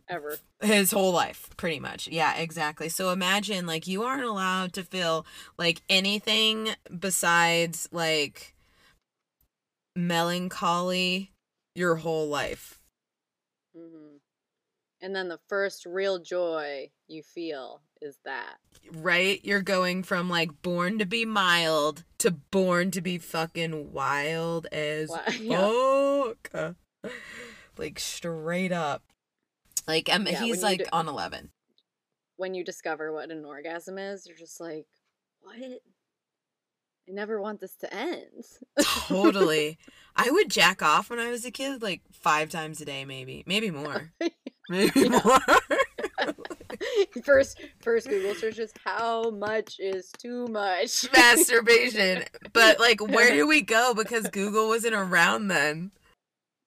ever. his whole life pretty much yeah exactly so imagine like you aren't allowed to feel like anything besides like melancholy your whole life hmm And then the first real joy you feel is that. right you're going from like born to be mild to born to be fucking wild as yeah. fuck like straight up like um, Yeah, he's like do- on 11 When you discover what an orgasm is, you're just like, what? I never want this to end. totally. I would jack off when i was a kid like five times a day maybe maybe more. Maybe more. First, first Google search is how much is too much. masturbation. But like where do we go? Because google wasn't around then.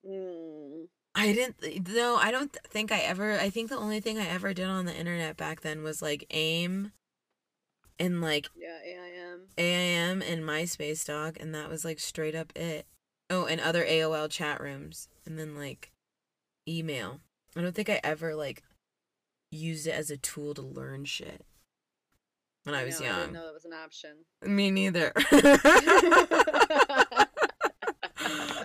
Mm, i didn't no i don't think i ever i think the only thing i ever did on the internet back then was like aim and like yeah, AIM. aim and myspace dog and that was like straight up it oh and other aol chat rooms and then like email i don't think i ever like used it as a tool to learn shit when i was know, I didn't young know that was an option. Me neither.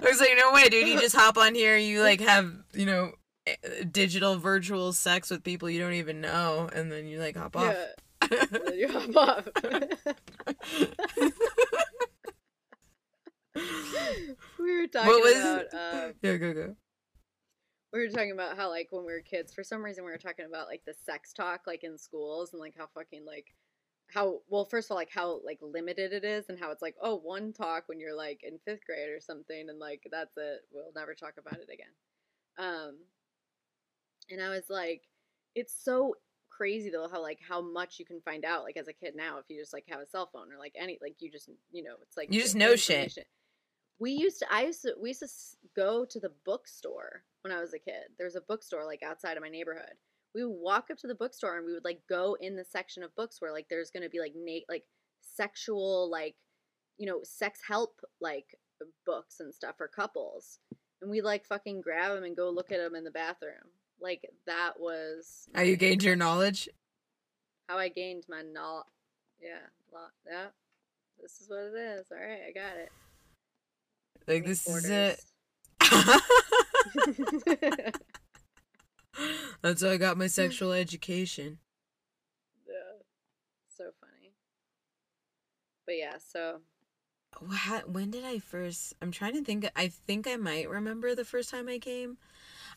I was like, no way, dude. You just hop on here. You like have you know eh, digital virtual sex with people you don't even know, and then you like hop off. Yeah, and then you hop off. we were talking was- about uh, yeah, go go. we were talking about how like when we were kids, for some reason we were talking about like the sex talk like in schools and like how fucking like how well first of all like how like limited it is and how it's like oh one talk when you're like in fifth grade or something and like that's it we'll never talk about it again um and i was like it's so crazy though how like how much you can find out like as a kid now if you just like have a cell phone or like any like you just you know it's like You just know shit. we used to i used to we used to go to the bookstore when i was a kid. There's a bookstore like outside of my neighborhood. We would walk up to the bookstore and we would like go in the section of books where like there's gonna be like na- like sexual like you know sex help like books and stuff for couples. And we like fucking grab them and go look at them in the bathroom like that was How you gained your knowledge? how i gained my knowledge yeah lo- yeah this is what it is all right i got it Like this is it. That's how I got my sexual education. yeah so funny but yeah so when did I first? I'm trying to think. I think I might remember the first time I came.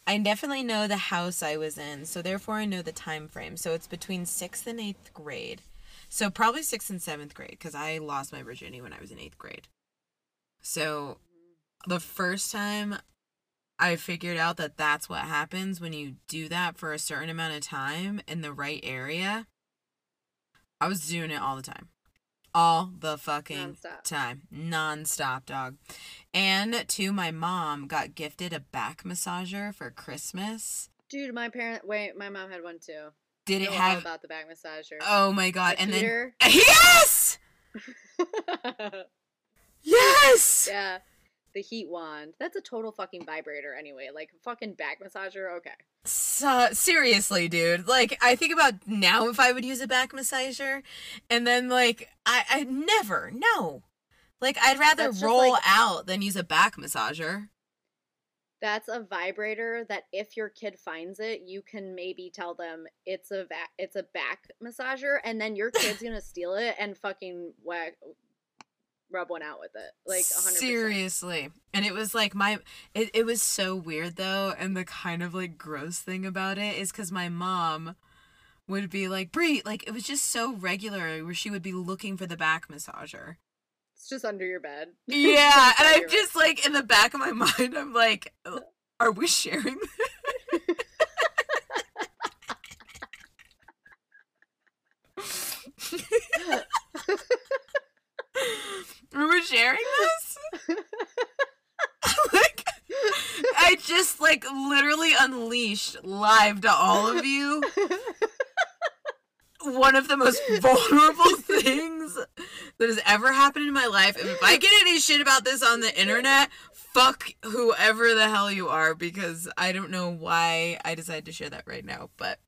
I definitely know the house I was in, so therefore I know the time frame. So it's between sixth and eighth grade. So probably sixth and seventh grade because I lost my virginity when I was in eighth grade. So the first time I figured out that that's what happens when you do that for a certain amount of time in the right area, I was doing it all the time. All the fucking Nonstop. time. Non-stop, dog. And two, my mom got gifted a back massager for Christmas. dude my parent wait my mom had one too Did it have about the back massager Oh my god. The and heater. then Yes! Yes! yeah the heat wand that's a total fucking vibrator anyway like fucking back massager okay So, seriously, dude. Like, I think about now if I would use a back massager, and then like I, I never, no. Like, I'd rather roll like- out than use a back massager. that's a vibrator that if your kid finds it you can maybe tell them it's a va- it's a back massager and then your kid's gonna steal it and fucking whack rub one out with it like 100% seriously. And it was like my it, it was so weird though and the kind of like gross thing about it is because my mom would be like brie like it was just so regular where she would be looking for the back massager. It's just under your bed. Yeah and i'm just like in the back of my mind i'm like uh, are we sharing this? are sharing this like I just like literally unleashed live to all of you one of the most vulnerable things that has ever happened in my life. And if I get any shit about this on the internet, fuck whoever the hell you are because I don't know why I decided to share that right now. But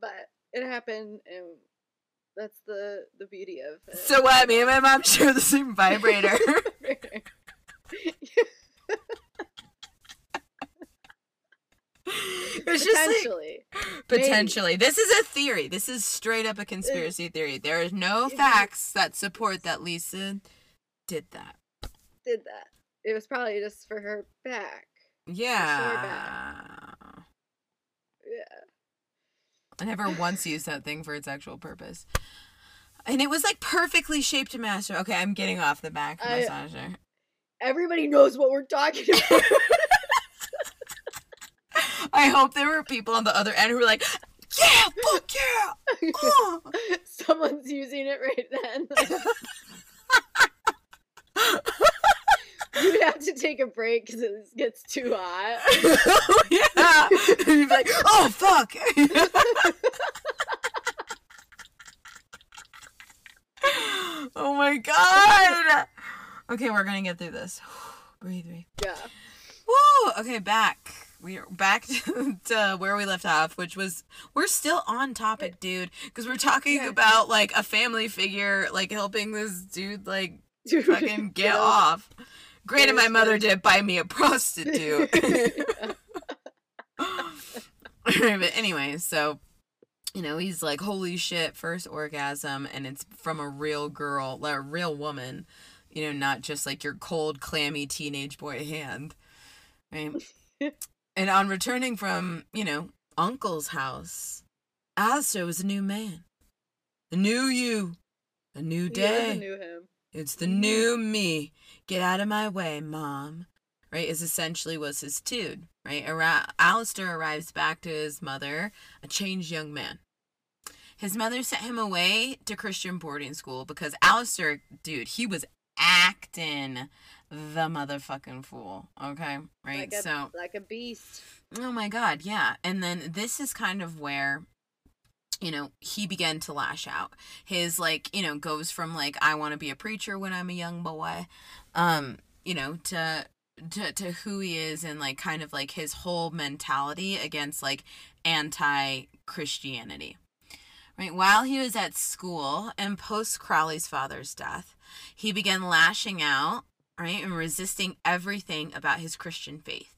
But it happened, and that's the the beauty of it. so what? Me and my mom share the same vibrator. it's just like, Potentially. Potentially. This is a theory. This is straight up a conspiracy theory. There is no facts that support that Lisa did that. did that. It was probably just for her back. Yeah. Yeah. I never once used that thing for its actual purpose. And it was like perfectly shaped to master. Okay, I'm getting off the back I- massager. Everybody knows what we're talking about. I hope there were people on the other end who were like, yeah, fuck yeah. Oh. Someone's using it right then. You'd have to take a break because it gets too hot. yeah. And you'd be like, oh, fuck. oh my god. Okay, we're gonna get through this. breathe, breathe. Yeah. Woo! Okay, back. We are back to, to where we left off, which was we're still on topic, dude, because we're talking Yeah. about like a family figure, like helping this dude like Dude, fucking get yeah. off. Granted, my mother did buy me a prostitute. but anyway, so you know, he's like, "Holy shit!" First orgasm, and it's from a real girl, like a real woman. You know, not just like your cold, clammy teenage boy hand. Right. and on returning from, you know, Uncle's house, Aleister was a new man, a new you, a new day. knew him. It's the mm-hmm. new me. Get out of my way, mom. Right? Is essentially was his tune. Right? Ara- Aleister arrives back to his mother, a changed young man. His mother sent him away to Christian boarding school because Aleister, dude, he was acting the motherfucking fool. Okay? Right? Like a, so like a beast. Oh my god, yeah. And then this is kind of where you know, he began to lash out. His like, you know, goes from like I want to be a preacher when I'm a young boy, um, you know, to to to who he is and like kind of like his whole mentality against like anti-Christianity. Right, while he was at school and post Crowley's father's death, he began lashing out, right, and resisting everything about his Christian faith.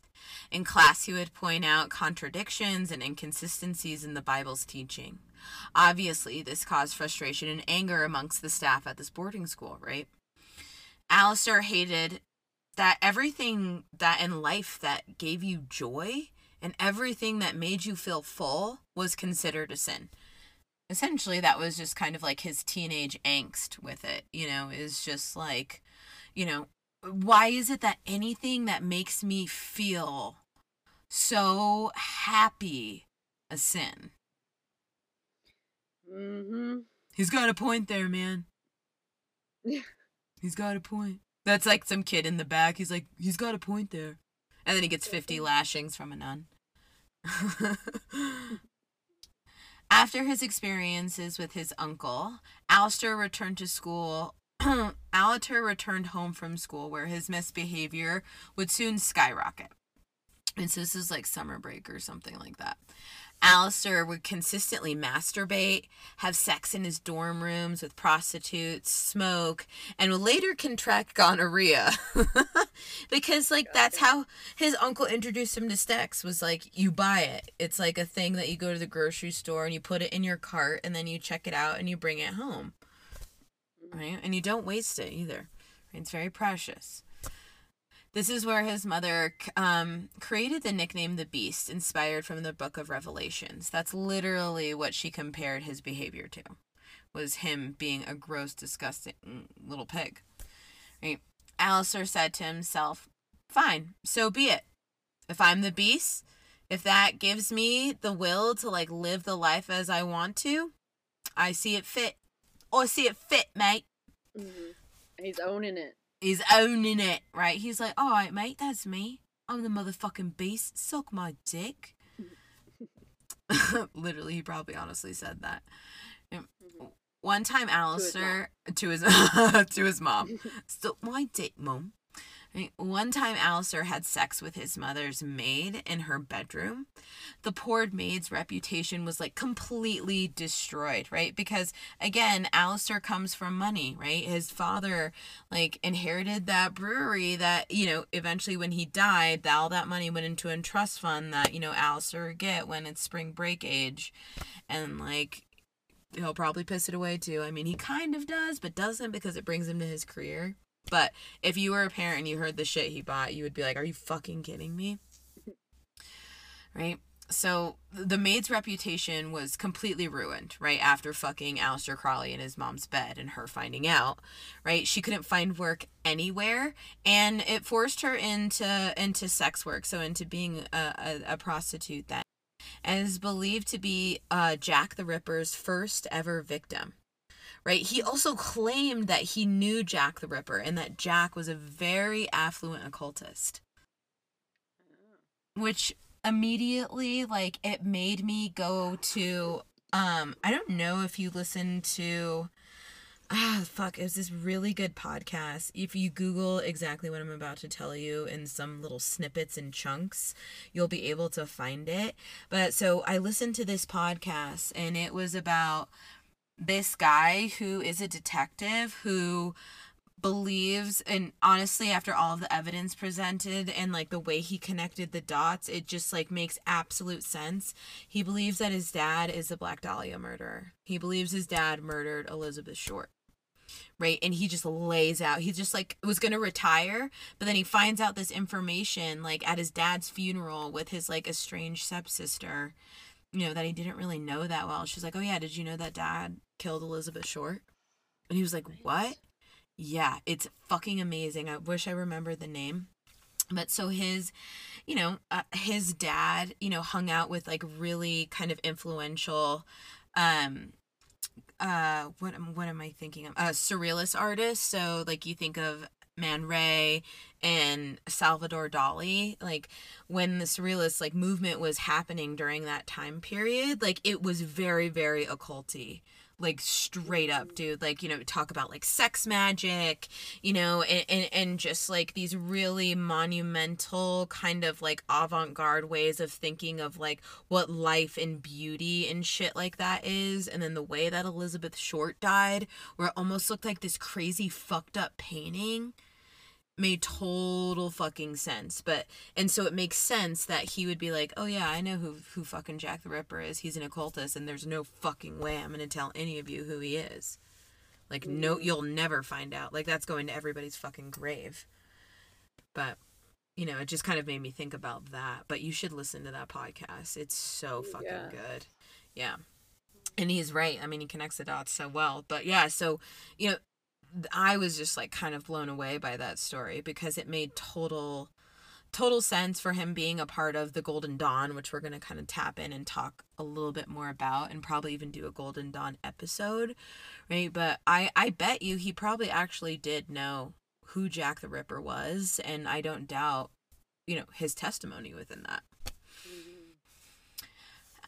In class, he would point out contradictions and inconsistencies in the Bible's teaching. Obviously, this caused frustration and anger amongst the staff at this boarding school, right? Aleister hated that everything that in life that gave you joy and everything that made you feel full was considered a sin. Essentially, that was just kind of like his teenage angst with it, you know, is just like, you know, why is it that anything that makes me feel so happy a sin? Mm-hmm. He's got a point there, man. He's got a point. That's like some kid in the back. He's like, he's got a point there. And then he gets 50 lashings from a nun. After his experiences with his uncle, Aleister returned to school. Aleister returned home from school where his misbehavior would soon skyrocket. And so this is like summer break or something like that. Aleister would consistently masturbate, have sex in his dorm rooms with prostitutes, smoke, and would later contract gonorrhea. because like that's how his uncle introduced him to sex was like you buy it. It's like a thing that you go to the grocery store and you put it in your cart and then you check it out and you bring it home. Mm-hmm. Right? And you don't waste it either. It's very precious. This is where his mother um, created the nickname the Beast, inspired from the book of Revelations. That's literally what she compared his behavior to, was him being a gross, disgusting little pig. Right? Aleister said to himself, Fine, so be it. If I'm the Beast, if that gives me the will to like live the life as I want to, I see it fit. Or see it fit, mate. Mm-hmm. He's owning it. He's owning it, right? He's like, all right, mate, that's me. I'm the motherfucking beast. Suck my dick. Literally, he probably honestly said that. One time, Aleister to his to his mom. So my date One time, Aleister had sex with his mother's maid in her bedroom. The poor maid's reputation was like completely destroyed, right? Because again, Aleister comes from money, right? His father like inherited that brewery that, you know, eventually when he died, all that money went into a trust fund that, you know, Aleister would get when it's spring break age. And like he'll probably piss it away too. I mean, he kind of does, but doesn't because it brings him to his career. But if you were a parent and you heard the shit he bought, you would be like, "Are you fucking kidding me?" Right? So the maid's reputation was completely ruined, right? After fucking Aleister Crowley in his mom's bed and her finding out, right? She couldn't find work anywhere, and it forced her into into sex work, so into being a, a, a prostitute then, and is believed to be uh, Jack the Ripper's first ever victim right? He also claimed that he knew Jack the Ripper and that Jack was a very affluent occultist. Which immediately like it made me go to um I don't know if you listen to ah fuck it was this really good podcast if you google exactly what i'm about to tell you in some little snippets and chunks you'll be able to find it but so i listened to this podcast and it was about this guy who is a detective who believes and honestly after all of the evidence presented and like the way he connected the dots it just like makes absolute sense. He believes that his dad is the black dahlia murderer. He believes his dad murdered elizabeth short. Right? And he just lays out he just like was gonna retire but then he finds out this information like at his dad's funeral with his like estranged stepsister you know that he didn't really know that well. She's like oh yeah did you know that dad killed elizabeth short? And he was like what? Yeah it's fucking amazing. I wish i remembered the name. But so his you know uh, his dad you know hung out with like really kind of influential um uh what am what am I thinking of? Uh surrealist artists. So like you think of Man Ray and Salvador Dali, like when the surrealist like movement was happening during that time period, like it was very, very occulty. Like straight up dude. Like you know talk about like sex magic you know and, and, and just like these really monumental kind of like avant-garde ways of thinking of like what life and beauty and shit like that is. And then the way that elizabeth short died where it almost looked like this crazy fucked up painting made total fucking sense. But and so it makes sense that he would be like, "Oh yeah, I know who who fucking Jack the Ripper is. He's an occultist, and there's no fucking way I'm gonna tell any of you who he is. Like, no, mm. you'll never find out. Like that's going to everybody's fucking grave." But you know, it just kind of made me think about that. But you should listen to that podcast. It's so fucking Yeah. good. Yeah. And he's right. I mean, he connects the dots so well. But yeah, so, you know, I was just like kind of blown away by that story because it made total total sense for him being a part of the Golden Dawn, which we're going to kind of tap in and talk a little bit more about and probably even do a Golden Dawn episode, right? But I I bet you he probably actually did know who Jack the Ripper was and I don't doubt, you know, his testimony within that.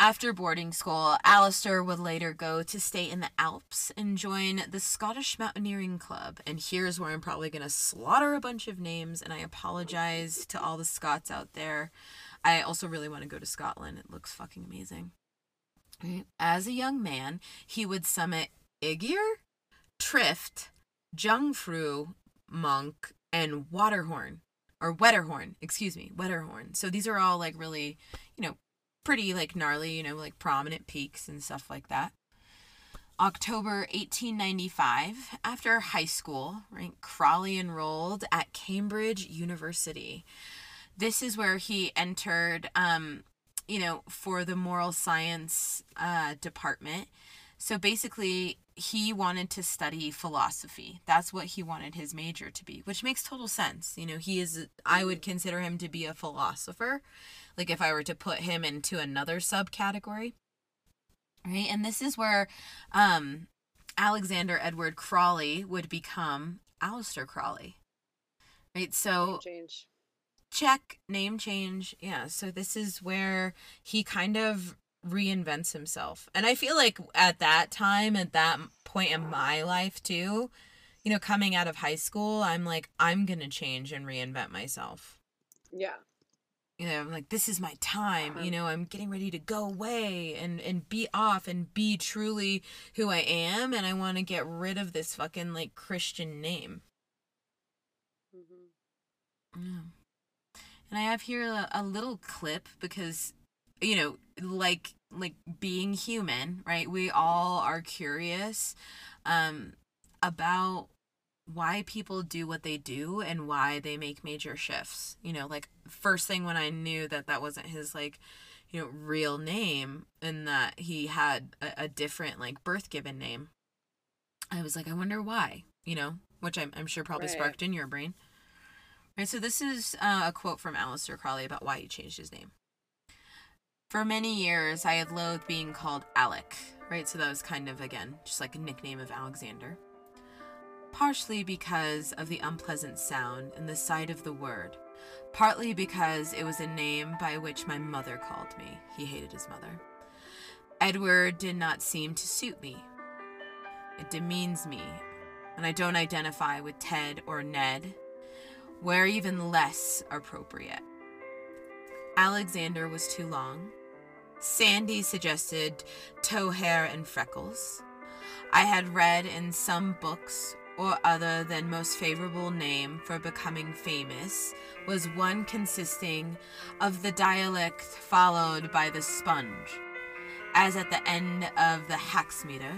After boarding school, Aleister would later go to stay in the Alps and join the Scottish Mountaineering Club. And here's where I'm probably going to slaughter a bunch of names, and I apologize to all the Scots out there. I also really want to go to Scotland. It looks fucking amazing. As a young man, he would summit Eiger, Trift, Jungfrau, Monk, and Waterhorn. Or Wetterhorn, excuse me, Wetterhorn. So these are all like really, you know, pretty like gnarly, you know, like prominent peaks and stuff like that. October 1895, after high school, right, Crowley enrolled at Cambridge University. This is where he entered, um, you know, for the moral science uh, department. So basically, he wanted to study philosophy. That's what he wanted his major to be, which makes total sense. You know, he is, I would consider him to be a philosopher like if I were to put him into another subcategory. Right? And this is where um Alexander Edward Crowley would become Aleister Crowley. Right? So Change. check name change. Yeah, so this is where he kind of reinvents himself. And I feel like at that time, at that point in my life too, you know, coming out of high school, I'm like, I'm going to change and reinvent myself. Yeah. You know, I'm like, this is my time. You Um, know, I'm getting ready to go away and, and be off and be truly who I am. And I want to get rid of this fucking like Christian name. hmm Yeah. And I have here a, a little clip because you know, like like being human, right? We all are curious um about why people do what they do and why they make major shifts. You know, like first thing when I knew that that wasn't his like you know real name and that he had a, a different like birth given name. I was like, I wonder why, you know, which I'm, I'm sure probably Right. sparked in your brain. Right, so this is uh, a quote from Aleister Crowley about why he changed his name. For many years, I had loathed being called Alec, right? So that was kind of, again, just like a nickname of Alexander. Partially because of the unpleasant sound and the sight of the word, partly because it was a name by which my mother called me. He hated his mother. Edward did not seem to suit me. It demeans me, and I don't identify with Ted or Ned, where even less appropriate. Alexander was too long. Sandy suggested tow hair and freckles. I had read in some books or other than most favorable name for becoming famous was one consisting of the dialect followed by the sponge, as at the end of the hexameter,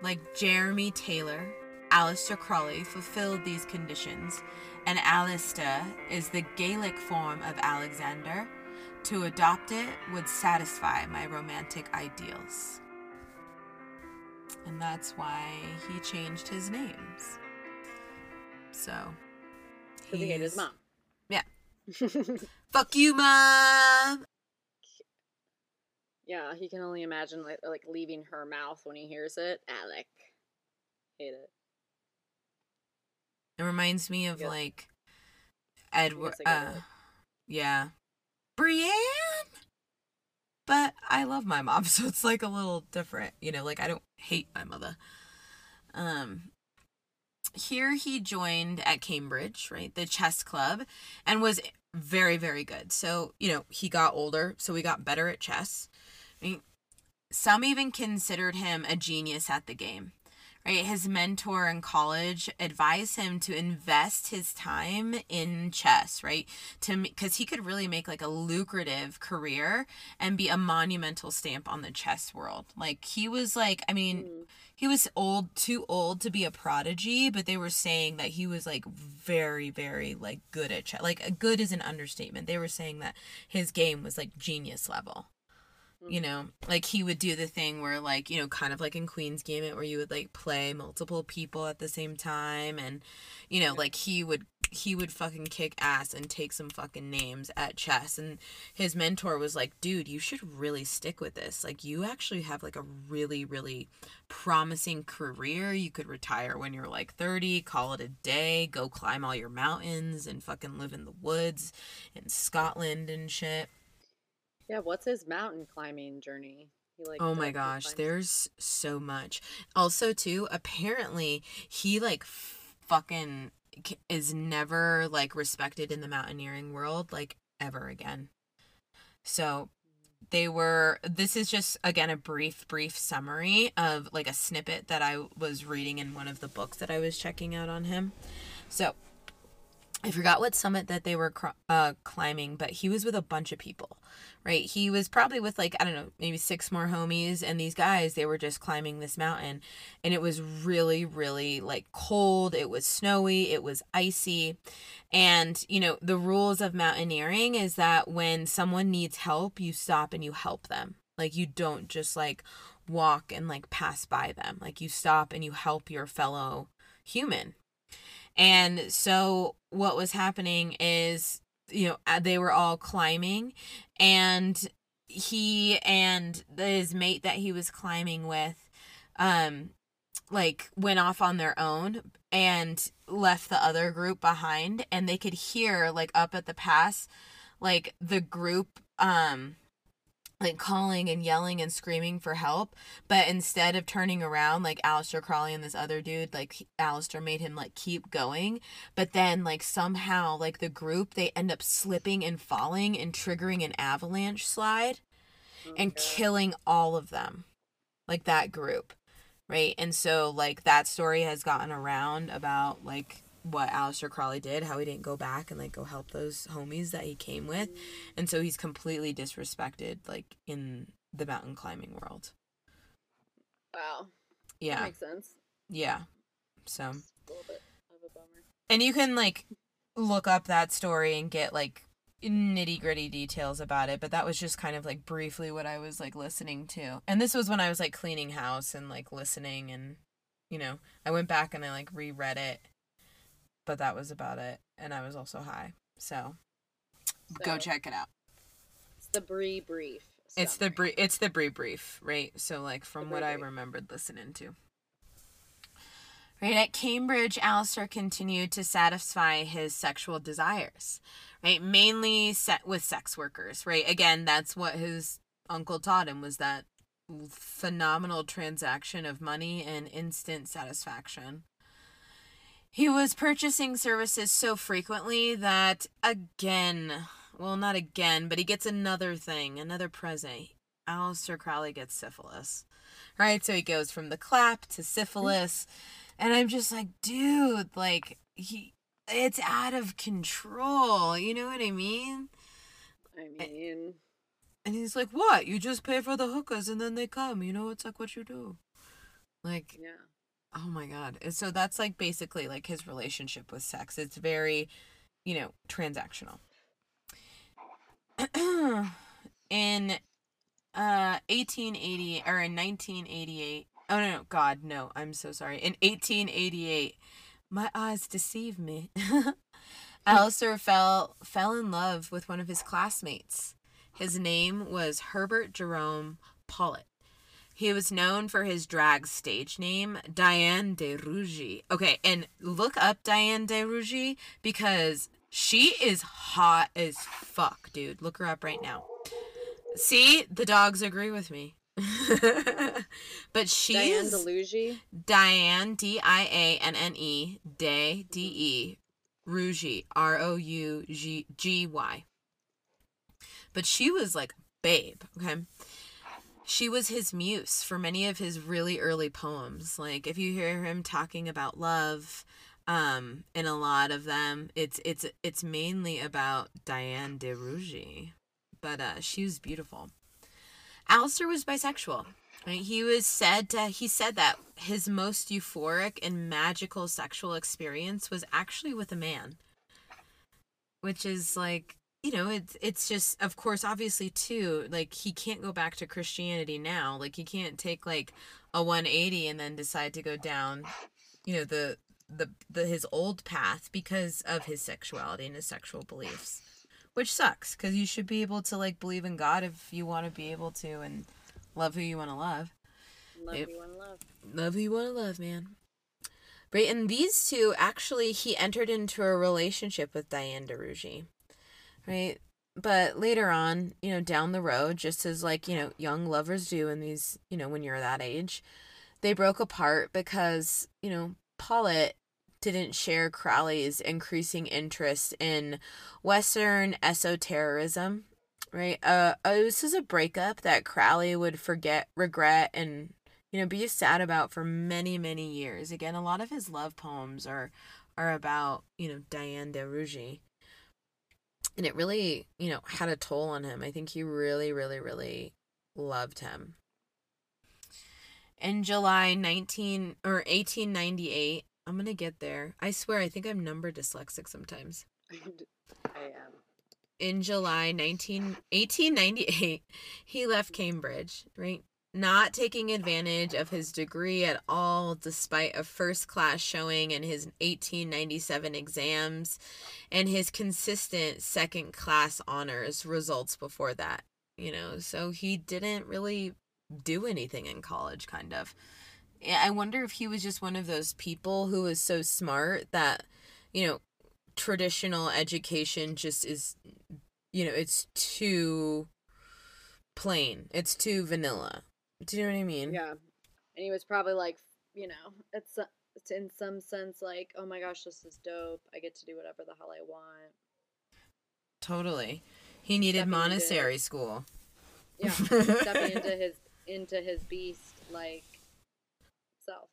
like Jeremy Taylor, Aleister Crowley fulfilled these conditions, and Aleister is the Gaelic form of Alexander. To adopt it would satisfy my romantic ideals. And that's why he changed his names. So. Because he hated his mom. Yeah. Fuck you, mom! yeah, he can only imagine like, like leaving her mouth when he hears it. Alec. Hate it. It reminds me of like Edward. Uh, yeah, Brienne. But I love my mom, so it's like a little different. You know, like I don't hate my mother. Um, here he joined at Cambridge, right, the chess club, and was very, very good. So you know, he got older, so he got better at chess. I mean, some even considered him a genius at the game right his mentor in college advised him to invest his time in chess right to because he could really make like a lucrative career and be a monumental stamp on the chess world. Like he was like i mean Mm. he was old too old to be a prodigy but they were saying that he was like very very like good at chess like good is an understatement. They were saying that his game was like genius level you know like he would do the thing where like you know kind of like in queen's gambit where you would like play multiple people at the same time and you know like he would he would fucking kick ass and take some fucking names at chess. And his mentor was like dude you should really stick with this. Like you actually have like a really really promising career. You could retire when you're like 30 call it a day go climb all your mountains and fucking live in the woods in scotland and shit Yeah, what's his mountain climbing journey? He like oh my gosh, climbs- there's so much. Also, too, apparently he like fucking is never like respected in the mountaineering world like ever again. So mm. they were this is just again a brief brief summary of like a snippet that I was reading in one of the books that I was checking out on him. So I forgot what summit that they were uh, climbing, but he was with a bunch of people, right? He was probably with like, I don't know, maybe six more homies. And these guys, they were just climbing this mountain. And it was really, really like cold. It was snowy. It was icy. And, you know, the rules of mountaineering is that when someone needs help, you stop and you help them. Like, you don't just like walk and like pass by them. Like, you stop and you help your fellow human. And so what was happening is, you know, they were all climbing and he and his mate that he was climbing with um like went off on their own and left the other group behind and they could hear like up at the pass like the group um like calling and yelling and screaming for help. But instead of turning around, like Aleister Crowley and this other dude, like Aleister made him like keep going. But then like somehow like the group they end up slipping and falling and triggering an avalanche slide Oh, and killing all of them. Like that group. Right? And so like that story has gotten around about like what Aleister Crowley did, how he didn't go back and like go help those homies that he came with. And so he's completely disrespected like in the mountain climbing world. Wow. That Yeah. makes sense. Yeah. So A little bit of a bummer. and you can like look up that story and get like nitty gritty details about it, but that was just kind of like briefly what I was like listening to. And this was when I was like cleaning house and like listening and you know, I went back and I like reread it. But that was about it. And I was also high. So go check it out. It's the Brie brief. It's the summary. brief it's the brief brief, right? So like from what Brie I remembered listening to. Right at Cambridge, Aleister continued to satisfy his sexual desires, right? Mainly set with sex workers, right? Again, that's what his uncle taught him was that phenomenal transaction of money and instant satisfaction. He was purchasing services so frequently that again, well, not again, but he gets another thing, another present. Aleister Crowley gets syphilis. Right? So he goes from the clap to syphilis. And I'm just like, dude, like, he. It's out of control. You know what I mean? I mean, And he's like, what? You just pay for the hookers and then they come. You know, it's like what you do. Like, yeah. Oh my god. So that's like basically like his relationship with sex. It's very, you know, transactional. in uh 1880 or in 1988. Oh no, no, god, no. I'm so sorry. In 1888, my eyes deceive me. Aleister fell fell in love with one of his classmates. His name was Herbert Jerome Pollitt. He was known for his drag stage name, Diane de Rougy. Okay, and look up Diane de Rougy because she is hot as fuck, dude. Look her up right now. See, the dogs agree with me. but she's Diane DeLugy. Diane D I A N N E De D E Rougy R O U G G Y. But she was like babe, okay? She was his muse for many of his really early poems. Like if you hear him talking about love, um, in a lot of them, it's it's it's mainly about Diane de Rougy. But uh she was beautiful. Alistair was bisexual. He was said to he said that his most euphoric and magical sexual experience was actually with a man. Which is like, you know, it's it's just of course obviously too, like he can't go back to Christianity now. Like he can't take like a 180 and then decide to go down, you know, the the the his old path because of his sexuality and his sexual beliefs. Which sucks cuz you should be able to like believe in God if you want to be able to and love who you want to love. Love Yep. you one love. Love who you want to love, man. Right, and these two actually he entered into a relationship with Diane DeRougy. Right? But later on, you know, down the road, just as like, you know, young lovers do in these, you know, when you're that age, they broke apart because, you know, Paulette didn't share Crowley's increasing interest in Western esotericism. Right? Uh, uh this is a breakup that Crowley would forget, regret, and you know be sad about for many many years again a lot of his love poems are are about you know diane de rougy and it really you know had a toll on him i think he really really really loved him in july 19 or 1898 i'm gonna get there i swear i think i'm number dyslexic sometimes I am. in July 19, 1898, he left Cambridge, right? Not taking advantage of his degree at all, despite a first class showing in his 1897 exams and his consistent second class honors results before that, you know. So he didn't really do anything in college, kind of. I wonder if he was just one of those people who was so smart that, you know, traditional education just is you know it's too plain. It's too vanilla. Do you know what I mean? Yeah. And he was probably like, you know, it's it's in some sense like, oh my gosh, this is dope. I get to do whatever the hell I want. Totally. He needed Stepping into- Montessori school. Yeah. Stepping into his into his beast like self.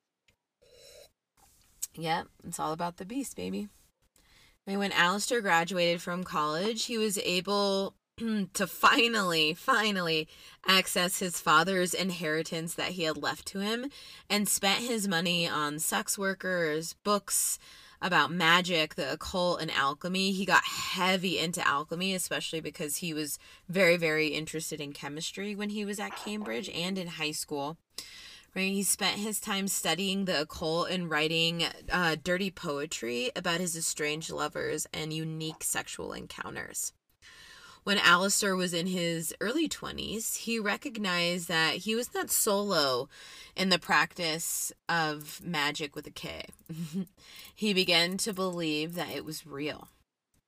Yep, it's all about the beast, baby. Mean, when Aleister graduated from college, he was able to finally, finally access his father's inheritance that he had left to him and spent his money on sex workers, books about magic, the occult, and alchemy. He got heavy into alchemy, especially because he was very, very interested in chemistry when he was at Cambridge and in high school. Right, he spent his time studying the occult and writing uh, dirty poetry about his estranged lovers and unique sexual encounters. When Aleister was in his early 20s, he recognized that he was not solo in the practice of magic with a K. he began to believe that it was real.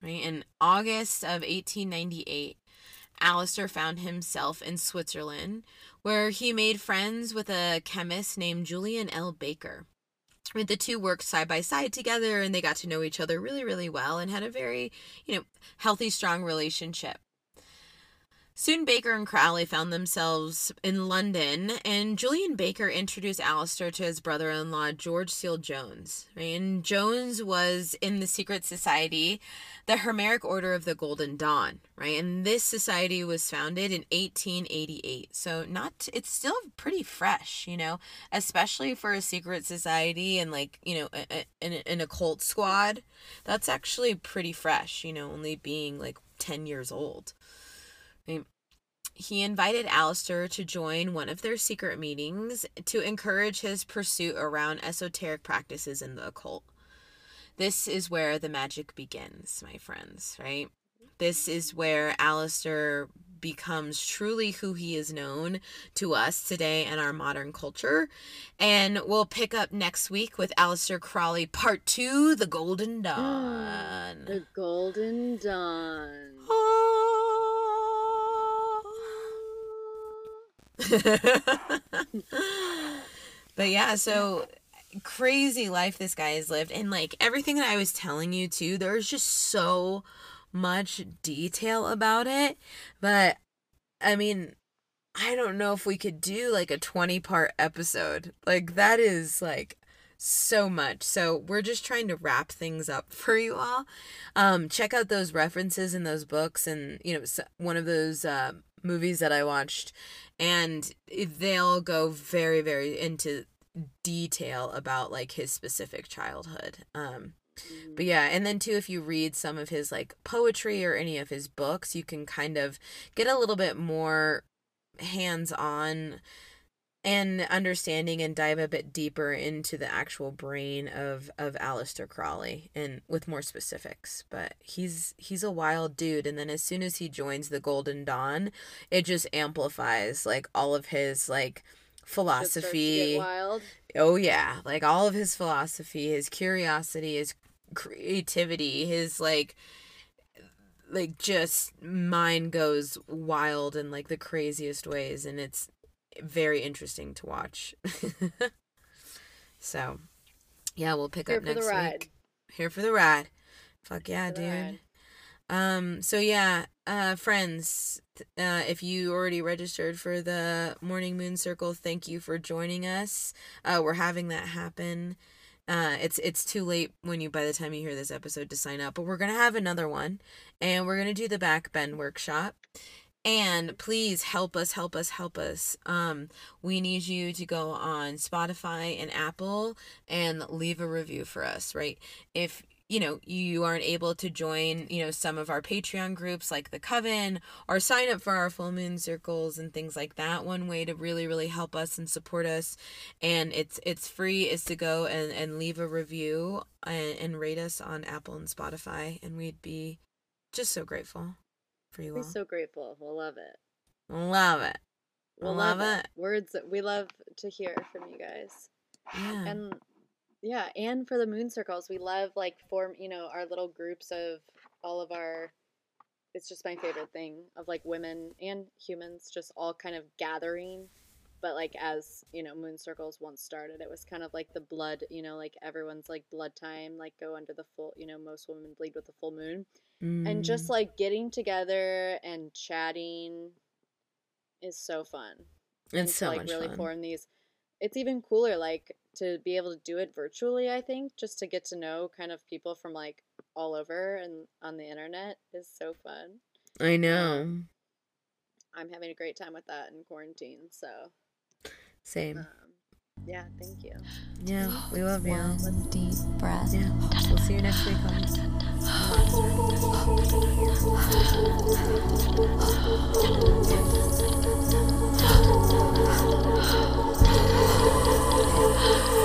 Right? In August of 1898, Aleister found himself in Switzerland, where he made friends with a chemist named Julian L. Baker. The two worked side by side together and they got to know each other really, really well and had a very, you know, healthy, strong relationship. Soon Baker and Crowley found themselves in London, and Julian Baker introduced Aleister to his brother in law, George Cecil Jones. And Jones was in the secret society, the Hermetic Order of the Golden Dawn, right? And this society was founded in 1888. So not it's still pretty fresh, you know, especially for a secret society and like, you know, an, an occult squad. That's actually pretty fresh, you know, only being like 10 years old. He invited Aleister to join one of their secret meetings to encourage his pursuit around esoteric practices in the occult. This is where the magic begins, my friends, right? This is where Aleister becomes truly who he is known to us today in our modern culture. And we'll pick up next week with Alistair Crowley, part two The Golden Dawn. The Golden Dawn. Ah. but yeah, so crazy life this guy has lived. And like everything that I was telling you too, there's just so much detail about it. But I mean, I don't know if we could do like a 20 part episode. Like that is like so much. So we're just trying to wrap things up for you all. Um check out those references in those books and you know one of those uh, movies that I watched and they'll go very very into detail about like his specific childhood. Um but yeah, and then too, if you read some of his like poetry or any of his books, you can kind of get a little bit more hands on and understanding and dive a bit deeper into the actual brain of of Aleister Crowley and with more specifics. But he's he's a wild dude and then as soon as he joins the Golden Dawn, it just amplifies like all of his like Just to get philosophy. wild. Oh yeah, like all of his philosophy, his curiosity, his creativity, his like like just mind goes wild in like the craziest ways and it's very interesting to watch. so, yeah, we'll pick Here up next week. Here for the ride. Fuck yeah, dude. ride. Um, so yeah, uh, friends, uh, if you already registered for the Mourning Moon Circle, thank you for joining us. Uh, we're having that happen. Uh, it's it's too late when you by the time you hear this episode to sign up, but we're gonna have another one, and we're gonna do the back bend workshop. And please help us, help us, help us. Um, we need you to go on Spotify and Apple and leave a review for us, right? If you know you aren't able to join you know some of our patreon groups like the coven or sign up for our full moon circles and things like that one way to really really help us and support us and it's it's free is to go and and leave a review and, and rate us on apple and spotify and we'd be just so grateful for you We're all so grateful. We'll love it. love it We'll Love love, it. it. Words that we love to hear from you guys. yeah And yeah, and for the moon circles, we love like form, you know, our little groups of all of our it's just my favorite thing of like women and humans just all kind of gathering. But like as you know, moon circles once started, it was kind of like the blood. You know, like everyone's like blood time, like go under the full. You know, most women bleed with the full moon, and just Mm. like getting together and chatting is so fun and it's so like much really fun. form these it's even cooler like to be able to do it virtually i think just to get to know kind of people from like all over and on the internet is so fun I know. um, i'm having a great time with that in quarantine so Same. um, yeah, thank you. Yeah, we love you. One deep breath. Yeah. We'll see you next week. On.